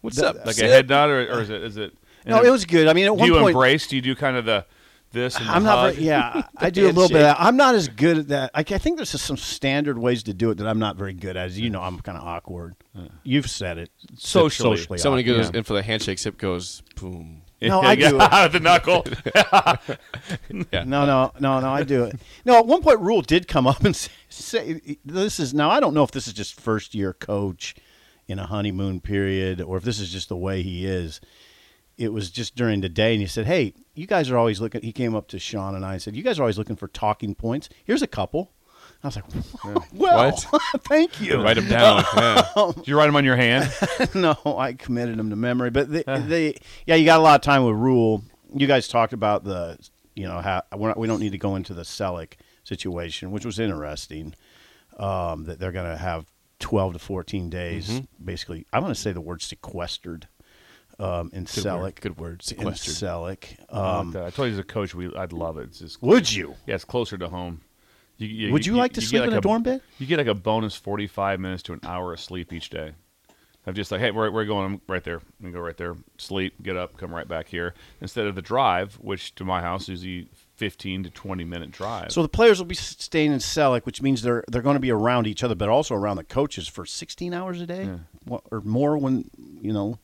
Speaker 1: What's up?
Speaker 3: like
Speaker 1: Sid?
Speaker 3: a head nod or, or is it is it?
Speaker 2: no,
Speaker 3: then
Speaker 2: it was good. I mean, at one Do
Speaker 3: you
Speaker 2: point,
Speaker 3: embrace? Do you do kind of the this? And the
Speaker 2: I'm not. Very, yeah, [laughs] I do a little bit. Of that. I'm not as good at that. I, I think there's just some standard ways to do it that I'm not very good at. As you know, I'm kind of awkward. You've said it.
Speaker 3: Socially.
Speaker 1: Someone
Speaker 2: awkward.
Speaker 1: goes in for the handshake. Sip goes boom.
Speaker 2: No, I [laughs] do it.
Speaker 3: Yeah, the knuckle. [laughs]
Speaker 2: No, no, no, no. I do it. No, at one point, Rhule did come up and say, [laughs] say, "This is now." I don't know if this is just first year coach in a honeymoon period, or if this is just the way he is. It was just during the day, and he said, "Hey, you guys are always looking." He came up to Sean and I and said, "You guys are always looking for talking points. Here's a couple." I was like, [laughs] "Well, [laughs] thank you."
Speaker 1: Write them down. yeah. [laughs]
Speaker 3: Do you write them on your hand?
Speaker 2: no, I committed them to memory. But the, the yeah, you got a lot of time with Rhule. You guys talked about the you know, how, we're not, we don't need to go into the Selleck situation, which was interesting. Um, that they're going to have 12 to 14 days,
Speaker 1: Mm-hmm.
Speaker 2: basically. I'm going to say the word sequestered um, in
Speaker 1: Good
Speaker 2: Selleck.
Speaker 1: word. Good word.
Speaker 2: In
Speaker 1: Sequestered.
Speaker 2: Selleck.
Speaker 3: I
Speaker 2: Um,
Speaker 3: want that. I told you as a coach, we I'd love it. It's just,
Speaker 2: would you?
Speaker 3: yeah, it's closer to home. You, you,
Speaker 2: Would you like to sleep in a dorm bed?
Speaker 3: You get like a bonus forty-five minutes to an hour of sleep each day. I'm just like, hey, where we're going? I'm right there. I'm gonna go right there. Sleep, get up, come right back here. Instead of the drive, which to my house is a fifteen to twenty minute drive.
Speaker 2: So the players will be staying in Selleck, which means they're they're going to be around each other, but also around the coaches for 16 hours a day Wha- or more. When you know,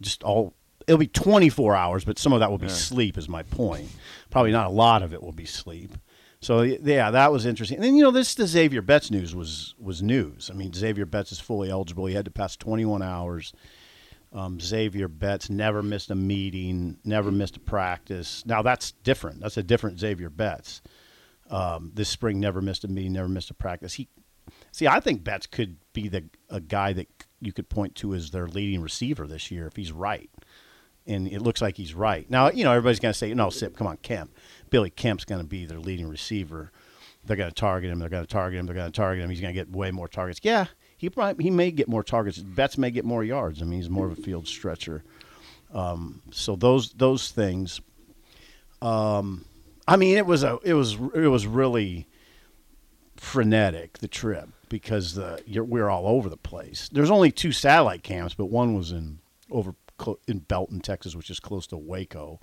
Speaker 2: just all it'll be 24 hours, but some of that will be sleep. Is my point. Probably not a lot of it will be sleep. So yeah, that was interesting. And then you know, this the Xavier Betts news was was news. I mean, Xavier Betts is fully eligible. He had to pass 21 hours. Um, Xavier Betts never missed a meeting, never missed a practice. Now that's different. That's a different Xavier Betts um, this spring never missed a meeting, never missed a practice. He, see, I think Betts could be the a guy that you could point to as their leading receiver this year if he's right, and it looks like he's right. Now, you know, everybody's going to say, "No, Sip, come on, Kemp, Billy Kemp's going to be their leading receiver. They're going to target him. They're going to target him. They're going to target him. He's going to get way more targets." Yeah, he might, he may get more targets. Betts may get more yards. I mean, he's more of a field stretcher. Um, so those those things. Um, I mean, it was a it was it was really frenetic the trip because the we're all over the place. There's only two satellite camps, but one was in over clo- in Belton, Texas, which is close to Waco.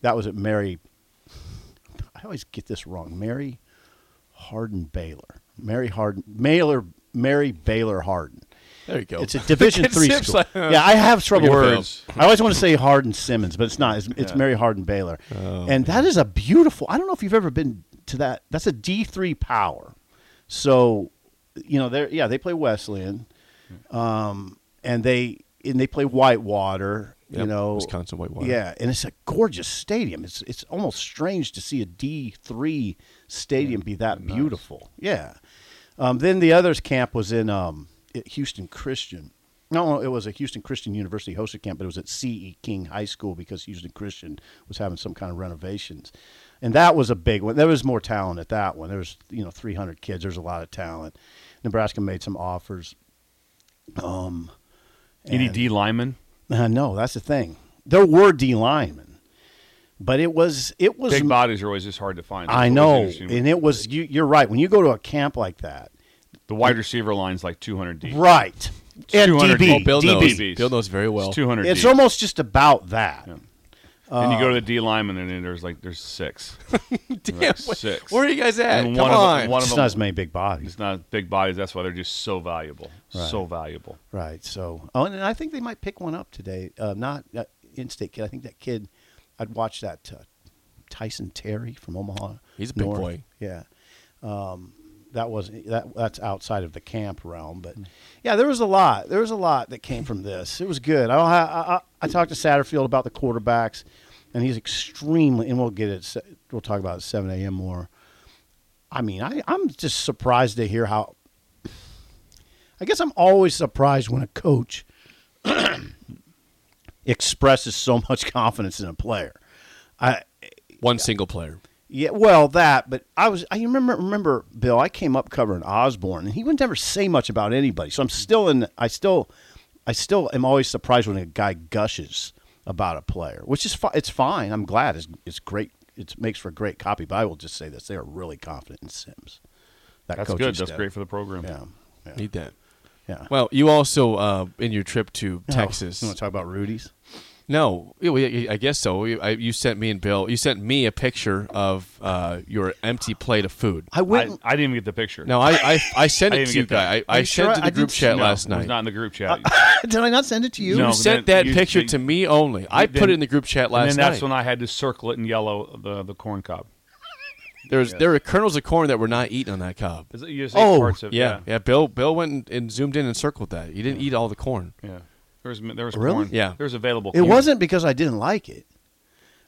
Speaker 2: That was at Mary. I always get this wrong. Mary Hardin Baylor. Mary Hardin Baylor. Mary Baylor Hardin.
Speaker 1: There you go.
Speaker 2: It's a Division [laughs] three school.
Speaker 1: like, uh,
Speaker 2: yeah, I have trouble
Speaker 3: Words.
Speaker 2: with it. I always want to say Hardin Simmons, but it's not. It's, it's Mary Hardin Baylor, and that is a beautiful. I don't know if you've ever been to that. That's a D three power. So, you know, they're yeah they play Wesleyan, um, and they and they play Whitewater. You know,
Speaker 1: Wisconsin Whitewater.
Speaker 2: Yeah, and it's a gorgeous stadium. It's it's almost strange to see a D three stadium be that beautiful. Yeah. Um, then the others camp was in um, Houston Christian. No, it was a Houston Christian University hosted camp, but it was at C.E. King High School because Houston Christian was having some kind of renovations, and that was a big one. There was more talent at that one. There was you know 300 kids. There's a lot of talent. Nebraska made some offers. Um,
Speaker 3: Any D lineman?
Speaker 2: uh, no, that's the thing. There were D linemen, but it was it was.
Speaker 3: Big bodies are always just hard to find. That's
Speaker 2: I know, and it was. You, you're right. When you go to a camp like that,
Speaker 3: the wide receiver line's like 200 deep.
Speaker 2: right? And
Speaker 3: 200
Speaker 2: DB,
Speaker 1: Oh, Bill
Speaker 2: DB.
Speaker 1: knows.
Speaker 3: DBs.
Speaker 1: Bill knows very well.
Speaker 3: It's 200
Speaker 2: It's
Speaker 3: deep.
Speaker 2: almost just about that.
Speaker 3: And
Speaker 2: Uh,
Speaker 3: you go to the D lineman, and then there's like there's six. [laughs]
Speaker 1: Damn,
Speaker 3: Like
Speaker 1: wh-
Speaker 3: six.
Speaker 1: Where are you guys at?
Speaker 3: And
Speaker 1: Come
Speaker 3: one of
Speaker 1: on.
Speaker 3: them, one of
Speaker 2: It's
Speaker 3: them,
Speaker 2: not as many big bodies,
Speaker 3: it's not big bodies. That's why they're just so valuable. So valuable.
Speaker 2: right? So, oh, and I think they might pick one up today. Uh, not uh, in-state kid. I think that kid. I'd watch that uh, Tyson Terry from Omaha.
Speaker 1: He's a big
Speaker 2: North.
Speaker 1: boy.
Speaker 2: Yeah. Um, that was that. That's outside of the camp realm, but yeah, there was a lot. There was a lot that came from this. It was good. I I, I, I talked to Satterfield about the quarterbacks, and he's extremely. And we'll get it. We'll talk about it seven a.m. more. I mean, I, I'm just surprised to hear how. I guess I'm always surprised when a coach [clears throat] expresses so much [laughs] confidence in a player. I
Speaker 1: One single player.
Speaker 2: Yeah, well, that, but I was I remember remember Bill. I came up covering Osborne, and he would never say much about anybody. So I'm still in. I still, I still am always surprised when a guy gushes about a player, which is fi- it's fine. I'm glad. It's it's great. It makes for a great copy. But I will just say this: they are really confident in Sims. That
Speaker 3: That's good. That's
Speaker 2: staff.
Speaker 3: great for the program.
Speaker 2: Yeah, yeah,
Speaker 1: Need that.
Speaker 2: yeah.
Speaker 1: Well, you also uh, in your trip to
Speaker 2: Oh,
Speaker 1: Texas.
Speaker 2: You want to talk about Rudy's?
Speaker 1: No, yeah, well, yeah, I guess so. You, sent me and Bill. You sent me a picture of uh, your empty plate of food.
Speaker 2: I
Speaker 3: I,
Speaker 2: went.
Speaker 3: I didn't even get the picture.
Speaker 1: No, I I, I sent [laughs]
Speaker 3: I
Speaker 1: it
Speaker 3: didn't
Speaker 1: to you guys. I, I
Speaker 2: you
Speaker 1: sent
Speaker 2: sure?
Speaker 1: it to the
Speaker 2: I
Speaker 1: group chat
Speaker 2: see-
Speaker 1: last
Speaker 3: no, it was
Speaker 1: night.
Speaker 3: not in the group chat. [laughs]
Speaker 2: did I not send it to you?
Speaker 3: No,
Speaker 1: you sent that
Speaker 3: you-
Speaker 1: picture
Speaker 3: you-
Speaker 1: to me only. I
Speaker 3: then-
Speaker 1: put it in the group chat last
Speaker 3: night. and that's
Speaker 1: night.
Speaker 3: when I had to circle it in yellow the the corn cob.
Speaker 1: There's there were kernels of corn that were not eaten on that cob.
Speaker 3: Is it- You just
Speaker 2: Oh,
Speaker 3: parts of
Speaker 1: Yeah, yeah. Bill Bill went and, and zoomed in and circled that. He didn't eat all the corn.
Speaker 3: yeah. Yeah. There was there was
Speaker 2: Really?
Speaker 3: corn.
Speaker 1: Yeah.
Speaker 3: there was available.
Speaker 2: It
Speaker 3: corn.
Speaker 2: wasn't because I didn't like it.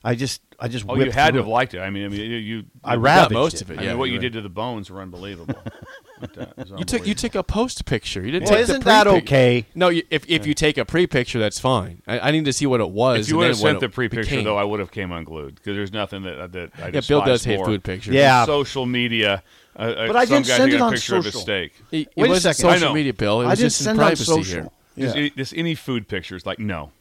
Speaker 2: I just I just
Speaker 3: Oh, you had to have
Speaker 2: it.
Speaker 3: liked it. I mean, I mean, you. you
Speaker 2: I
Speaker 3: you-
Speaker 2: ravaged
Speaker 1: most
Speaker 2: it.
Speaker 1: of it.
Speaker 3: I mean, what
Speaker 1: you're right.
Speaker 3: did to the bones were unbelievable. [laughs] with that. It was
Speaker 1: You took you took a post picture. You didn't
Speaker 2: Well,
Speaker 1: take the
Speaker 2: isn't that
Speaker 1: pre-pic-
Speaker 2: okay?
Speaker 1: No, you, if if you take a pre picture, that's fine. I, I need to see what it was.
Speaker 3: If you would have sent the pre-picture though, I would have came unglued because there's nothing that that I
Speaker 1: yeah, Bill does
Speaker 3: despise
Speaker 1: hate food pictures.
Speaker 2: Yeah.
Speaker 3: social media. Uh, uh,
Speaker 2: But I didn't
Speaker 3: guy
Speaker 2: send it on
Speaker 3: picture of a
Speaker 2: social.
Speaker 3: steak.
Speaker 1: It, it
Speaker 2: Wait a second. I
Speaker 1: social
Speaker 3: know.
Speaker 1: media, Bill. It
Speaker 2: I
Speaker 1: was
Speaker 2: didn't
Speaker 1: just in
Speaker 2: send on
Speaker 1: privacy
Speaker 2: social.
Speaker 1: here.
Speaker 3: Just,
Speaker 2: Yeah.
Speaker 3: any, just any food pictures, like no,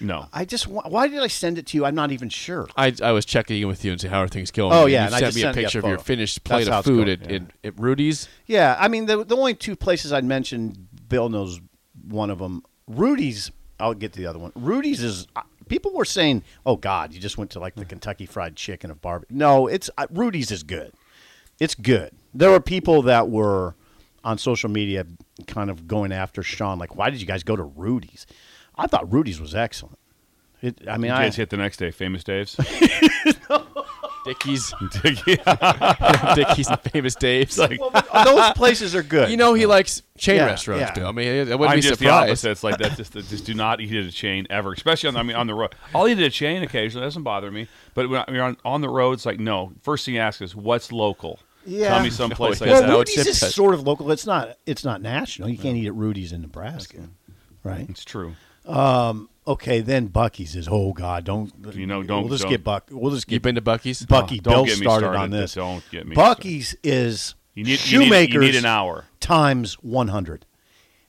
Speaker 3: no.
Speaker 2: I just wa- why did I send it to you? I'm not even sure.
Speaker 1: I, I was checking in with you and say how are things going.
Speaker 2: Oh,
Speaker 1: And
Speaker 2: yeah,
Speaker 1: you
Speaker 2: and I
Speaker 1: sent
Speaker 2: just
Speaker 1: me a
Speaker 2: sent you a
Speaker 1: picture of your
Speaker 2: photo.
Speaker 1: finished
Speaker 2: That's
Speaker 1: plate
Speaker 2: how
Speaker 1: of
Speaker 2: it's
Speaker 1: food
Speaker 2: going,
Speaker 1: at, at, at Rudy's.
Speaker 2: Yeah, I mean the the only two places I'd mentioned, Bill knows one of them. Rudy's. I'll get to the other one. Rudy's is. uh, People were saying, "Oh God, you just went to like the Kentucky Fried Chicken of barbecue." No, it's uh, Rudy's is good. It's good. There were people that were on social media kind of going after Sean, like, "Why did you guys go to Rudy's?" I thought Rudy's was excellent. It, I mean,
Speaker 3: You
Speaker 2: I
Speaker 3: hit the next day, famous Dave's. [laughs]
Speaker 1: Dickey's, [laughs]
Speaker 3: Dickie. [laughs]
Speaker 1: Dickey's, and Famous Dave's.
Speaker 3: like,
Speaker 2: those places are good.
Speaker 1: you know, he likes chain
Speaker 2: Yeah,
Speaker 1: restaurants.
Speaker 2: yeah.
Speaker 1: Bill. I mean, I wouldn't
Speaker 3: I'm
Speaker 1: be
Speaker 3: just the
Speaker 1: surprised.
Speaker 3: opposite. It's like that. Just, just do not eat at a chain ever, especially on. I mean, on the road. I'll eat at a chain occasionally. It doesn't bother me. But when you're on, on the road, it's like no. First thing you ask is what's local.
Speaker 2: Yeah.
Speaker 3: Tell me someplace
Speaker 1: Oh,
Speaker 3: like
Speaker 2: well,
Speaker 3: that.
Speaker 1: how
Speaker 2: Rudy's
Speaker 1: it's
Speaker 2: is sort of local. It's not. It's not national. You can't eat at Rudy's in Nebraska, right?
Speaker 3: It's true.
Speaker 2: Um, okay, then Buc-ee's is. Oh God, don't.
Speaker 3: You know, don't-
Speaker 2: We'll just
Speaker 3: don't-
Speaker 2: get Buck. We'll just
Speaker 1: You
Speaker 2: get
Speaker 1: been to Buc-ee's?
Speaker 2: Bucky.
Speaker 3: Oh, don't
Speaker 2: Bill
Speaker 3: get me
Speaker 2: started,
Speaker 3: started.
Speaker 2: on this.
Speaker 3: Don't get me
Speaker 2: Buc-ee's is
Speaker 3: You need- you need- you need an hour.
Speaker 2: times one hundred.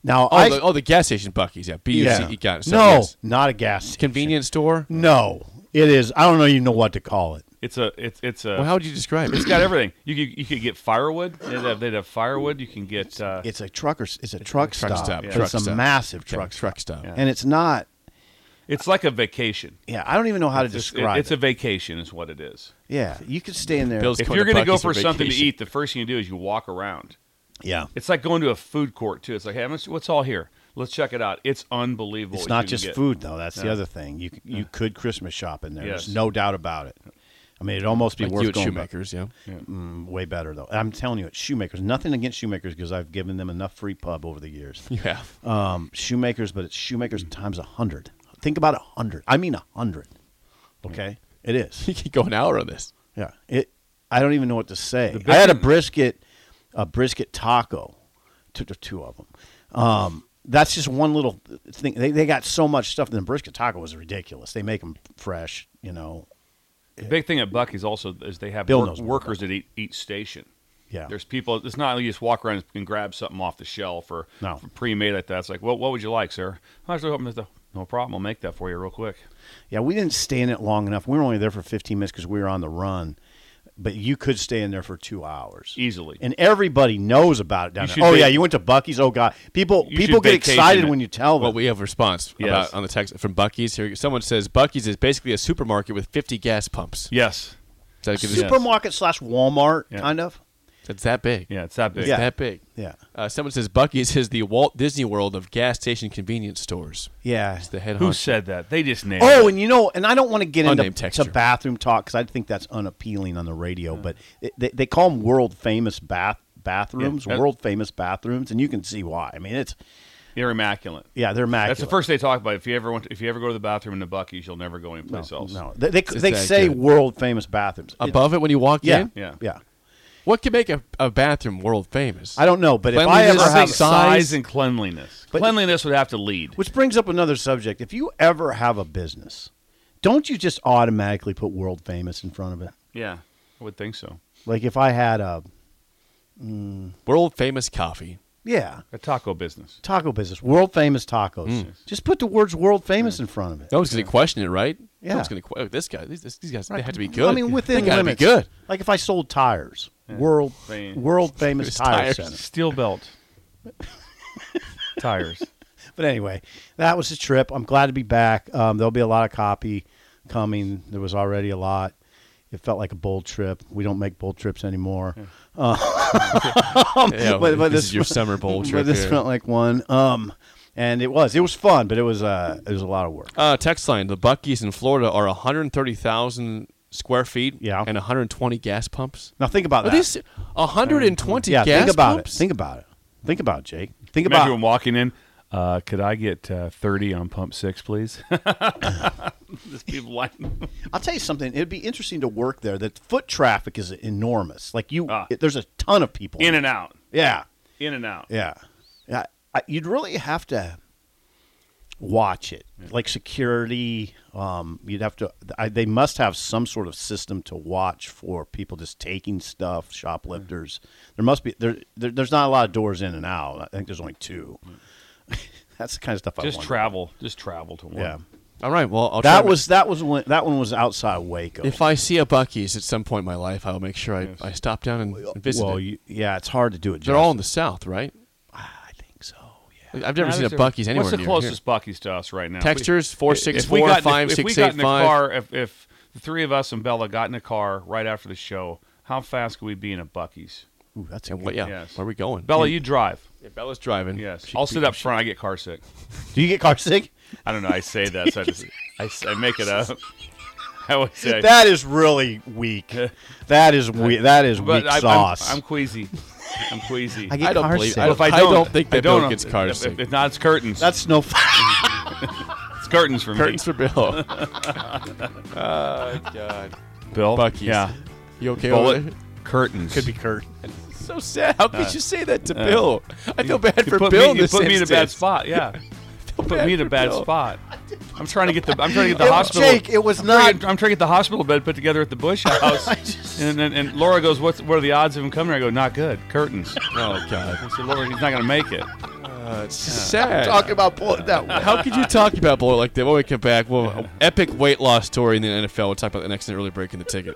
Speaker 2: Now,
Speaker 1: Oh,
Speaker 2: I
Speaker 1: the, oh, the gas station Buc-ee's. Yeah, B U C E got it. So,
Speaker 2: no,
Speaker 1: yes.
Speaker 2: not a gas station.
Speaker 1: convenience store.
Speaker 2: No, it is. I don't know even know what to call it.
Speaker 3: It's a. It's it's a.
Speaker 1: Well, how would you describe it?
Speaker 3: it's got everything. You could you could get firewood. They'd have, they'd have firewood. You can get. Uh,
Speaker 2: It's a trucker. It's a truck,
Speaker 1: truck
Speaker 2: stop.
Speaker 1: stop,
Speaker 2: but
Speaker 1: truck
Speaker 2: it's a massive
Speaker 1: Okay,
Speaker 2: truck
Speaker 1: truck stop.
Speaker 3: Yeah.
Speaker 2: and it's not.
Speaker 3: it's like a vacation.
Speaker 2: Yeah, I don't even know how to
Speaker 3: It's,
Speaker 2: describe
Speaker 3: it's
Speaker 2: it.
Speaker 3: It's a vacation, is what it is.
Speaker 2: yeah, you could stay in there.
Speaker 1: Bill's
Speaker 3: If you're going to go for something to eat, the first thing you do is you walk around.
Speaker 2: yeah,
Speaker 3: It's like going to a food court too. It's like, hey, what's all here? Let's check it out. It's unbelievable.
Speaker 2: It's not just
Speaker 3: get.
Speaker 2: food though. That's the other thing. You c- you could Christmas shop in there.
Speaker 3: Yes.
Speaker 2: There's no doubt about it. I mean, it'd almost be
Speaker 1: Like
Speaker 2: worth
Speaker 1: you at
Speaker 2: going back.
Speaker 1: Shoemakers, yeah.
Speaker 2: Mm, way better though. I'm telling you, at Shoemakers. Nothing against Shoemakers because I've given them enough free pub over the years. [laughs]
Speaker 1: You have.
Speaker 2: Um, Shoemakers, but it's Shoemakers times a hundred. Think about a hundred. I mean a hundred. Okay, it is. [laughs]
Speaker 1: You could go an hour on this.
Speaker 2: Yeah. It. I don't even know what to say. I had a brisket, a brisket taco. Took the two of them. Um, that's just one little thing. They, they got so much stuff. In the brisket taco was ridiculous. They make them fresh. You know.
Speaker 3: The big thing at Buc-ee's also is they have work- workers at each, each station.
Speaker 2: Yeah.
Speaker 3: There's people. It's not like you just walk around and grab something off the shelf or,
Speaker 2: No.
Speaker 3: pre-made like that. It's like, well, what would you like, sir? I was hoping that the, no problem. I'll make that for you real quick.
Speaker 2: Yeah, we didn't stay in it long enough. We were only there for 15 minutes because we were on the run. But you could stay in there for two hours
Speaker 3: Easily.
Speaker 2: and everybody knows about it down there. Oh
Speaker 3: vac-
Speaker 2: yeah, you went to Buc-ee's. Oh god, people
Speaker 3: You
Speaker 2: people get excited
Speaker 3: it.
Speaker 2: when you tell them.
Speaker 1: Well, we have a response
Speaker 3: Yes.
Speaker 1: about on the text from Buc-ee's here. Someone says Buc-ee's is basically a supermarket with 50 gas pumps.
Speaker 3: Yes.
Speaker 1: Is that good?
Speaker 3: Yes.
Speaker 2: supermarket slash Walmart,
Speaker 3: Yeah.
Speaker 2: kind of.
Speaker 1: It's that big.
Speaker 3: Yeah, it's that big.
Speaker 1: It's
Speaker 2: Yeah.
Speaker 1: that big.
Speaker 2: Yeah,
Speaker 1: Uh, someone says Buc-ee's is the Walt Disney World of gas station convenience stores.
Speaker 2: yeah.
Speaker 1: It's the head
Speaker 3: Who
Speaker 1: honcho.
Speaker 3: said that? They just named.
Speaker 2: Oh,
Speaker 3: it.
Speaker 2: and you know, and I don't want to get into
Speaker 1: Unnamed texture.
Speaker 2: to bathroom talk because I think that's unappealing on the radio. But it, they, they call them world famous bath bathrooms,
Speaker 3: Yeah.
Speaker 2: world famous bathrooms, and you can see why. I mean, it's
Speaker 3: They're immaculate.
Speaker 2: yeah, they're immaculate.
Speaker 3: That's the first they talk about. If you ever want, if you ever go to the bathroom in the Buc-ee's, you'll never go anyplace else.
Speaker 2: No, they they, they
Speaker 1: that
Speaker 2: say
Speaker 1: good.
Speaker 2: world famous bathrooms It-
Speaker 1: Above it when you walk
Speaker 2: yeah,
Speaker 1: in?
Speaker 3: Yeah.
Speaker 2: yeah.
Speaker 1: What can make a, a bathroom world famous?
Speaker 2: I don't know, but if I
Speaker 1: Cleanliness,
Speaker 2: ever
Speaker 3: I think
Speaker 2: have
Speaker 3: size
Speaker 1: size-
Speaker 3: and cleanliness.
Speaker 2: But-
Speaker 3: cleanliness would have to lead.
Speaker 2: Which brings up another subject. If you ever have a business, don't you just automatically put world famous in front of it?
Speaker 3: Yeah, I would think so.
Speaker 2: Like if I had a
Speaker 1: World famous coffee.
Speaker 2: yeah
Speaker 3: A taco business.
Speaker 2: taco business, world famous tacos,
Speaker 1: Mm.
Speaker 2: just put the words world famous in front of it.
Speaker 1: No one's going to question it, right?
Speaker 2: Yeah.
Speaker 1: No one's going to question this guy. These, these guys, they
Speaker 2: Right.
Speaker 1: have to be good.
Speaker 2: I mean, within
Speaker 1: they gotta
Speaker 2: limits.
Speaker 1: be good.
Speaker 2: Like if I sold tires, world
Speaker 3: Fam-
Speaker 2: world famous [laughs] tire
Speaker 1: tires.
Speaker 2: center.
Speaker 3: Steel belt. [laughs] Tires.
Speaker 2: But anyway, that was the trip. I'm glad to be back. Um, there'll be a lot of copy coming. There was already a lot. It felt like a bold trip. We don't make bold trips anymore. Uh, [laughs]
Speaker 1: Yeah,
Speaker 2: but, but
Speaker 1: this is your summer bowl
Speaker 2: but
Speaker 1: trip
Speaker 2: this
Speaker 1: here.
Speaker 2: felt like one. Um, and it was. It was fun, but it was. Uh, it was a lot of work.
Speaker 1: Uh, text line: The Buc-ee's in Florida are 130,000 square feet
Speaker 2: Yeah.
Speaker 1: and 120 gas pumps.
Speaker 2: Now think about
Speaker 1: Are
Speaker 2: that.
Speaker 1: these 120
Speaker 2: yeah,
Speaker 1: gas
Speaker 2: think about
Speaker 1: pumps?
Speaker 2: it. Think about it. Think about it, Jake. Think about
Speaker 3: Imagine
Speaker 2: about.
Speaker 3: him walking in. Uh, could I get uh, 30 on pump six, please? [laughs] Just people like,
Speaker 2: I'll tell you something. It'd be interesting to work there. The foot traffic is enormous. Like you,
Speaker 3: Ah.
Speaker 2: it- there's a ton of people
Speaker 3: in and out.
Speaker 2: Yeah.
Speaker 3: In and out.
Speaker 2: Yeah, yeah. I, you'd really have to watch it, like security. Um, you'd have to. I, they must have some sort of system to watch for people just taking stuff, shoplifters. There must be. There, there, There's not a lot of doors in and out. I think there's only two. [laughs] That's the kind of stuff I
Speaker 3: Just travel. Just travel to one.
Speaker 2: Yeah.
Speaker 1: All right. Well, I'll try
Speaker 2: That
Speaker 1: to-
Speaker 2: was that was when that one was outside Waco.
Speaker 1: If I see a Buc-ee's at some point in my life, I'll make sure I, I stop down and, and visit
Speaker 2: well,
Speaker 1: it.
Speaker 2: you, yeah, it's hard to do it.
Speaker 1: They're all in the. South, right?
Speaker 2: I think so. Yeah.
Speaker 1: I've never seen a Buc-ee's anywhere
Speaker 3: What's the
Speaker 1: near
Speaker 3: closest
Speaker 1: here.
Speaker 3: Buc-ee's to us right now?
Speaker 1: Textures, four,
Speaker 3: if we got in the-
Speaker 1: five,
Speaker 3: if
Speaker 1: six,
Speaker 3: we got
Speaker 1: eight,
Speaker 3: in the car, if, if the three of us and Bella got in the car right after the show, how fast could we be in a Buc-ee's?
Speaker 2: Ooh, that's a
Speaker 1: yeah,
Speaker 3: Yes.
Speaker 1: where are we going?
Speaker 3: Bella, you drive.
Speaker 1: Yeah, Bella's driving.
Speaker 3: Yes,
Speaker 1: She-
Speaker 3: I'll sit up front. I get car sick.
Speaker 2: Do you get car sick?
Speaker 3: I don't know. I say that. So I, just, I, I make it up. [laughs] I always say
Speaker 2: That is really weak. [laughs] That is weak. That is weak
Speaker 3: I,
Speaker 2: sauce.
Speaker 3: I'm, I'm queasy. I'm queasy.
Speaker 2: I get
Speaker 1: I don't
Speaker 2: car
Speaker 1: believe.
Speaker 2: sick.
Speaker 1: I don't,
Speaker 3: if I
Speaker 1: I
Speaker 3: don't,
Speaker 1: don't think
Speaker 3: I don't
Speaker 1: Bill
Speaker 3: know.
Speaker 1: gets car
Speaker 3: if,
Speaker 1: sick.
Speaker 3: If, if not, it's curtains.
Speaker 2: That's no. [laughs]
Speaker 3: it's curtains for me.
Speaker 1: Curtains for Bill. [laughs] oh God.
Speaker 3: Bill.
Speaker 1: Buc-ee's.
Speaker 3: Yeah.
Speaker 1: You okay over
Speaker 3: Bullet.
Speaker 1: there?
Speaker 3: Curtains.
Speaker 2: Could be Kurt.
Speaker 1: So sad. How could you say that to
Speaker 3: uh,
Speaker 1: Bill? I feel bad
Speaker 3: You
Speaker 1: for
Speaker 3: put
Speaker 1: Bill.
Speaker 3: Me,
Speaker 1: in
Speaker 3: you
Speaker 1: this
Speaker 3: put me in a bad
Speaker 1: instance.
Speaker 3: spot. Yeah. Put me in a bad
Speaker 1: Bill.
Speaker 3: spot. I'm trying to get the. I'm trying to get the
Speaker 2: It-
Speaker 3: hospital.
Speaker 2: Jake, it was
Speaker 3: I'm trying, to
Speaker 2: not-
Speaker 3: get, I'm trying to get the hospital bed put together at the Bush [laughs] House. and, and and Laura goes, "What's what are the odds of him coming?" I go, "Not good. Curtains." [laughs]
Speaker 1: Oh God.
Speaker 3: I said, "Laura, he's not going to make it."
Speaker 1: Uh, it's sad.
Speaker 2: Talking about pulling that.
Speaker 1: How could you talk about Bullet like that? When we come back, well, [laughs] epic weight loss story in the NFL. We'll talk about the next early break in the ticket.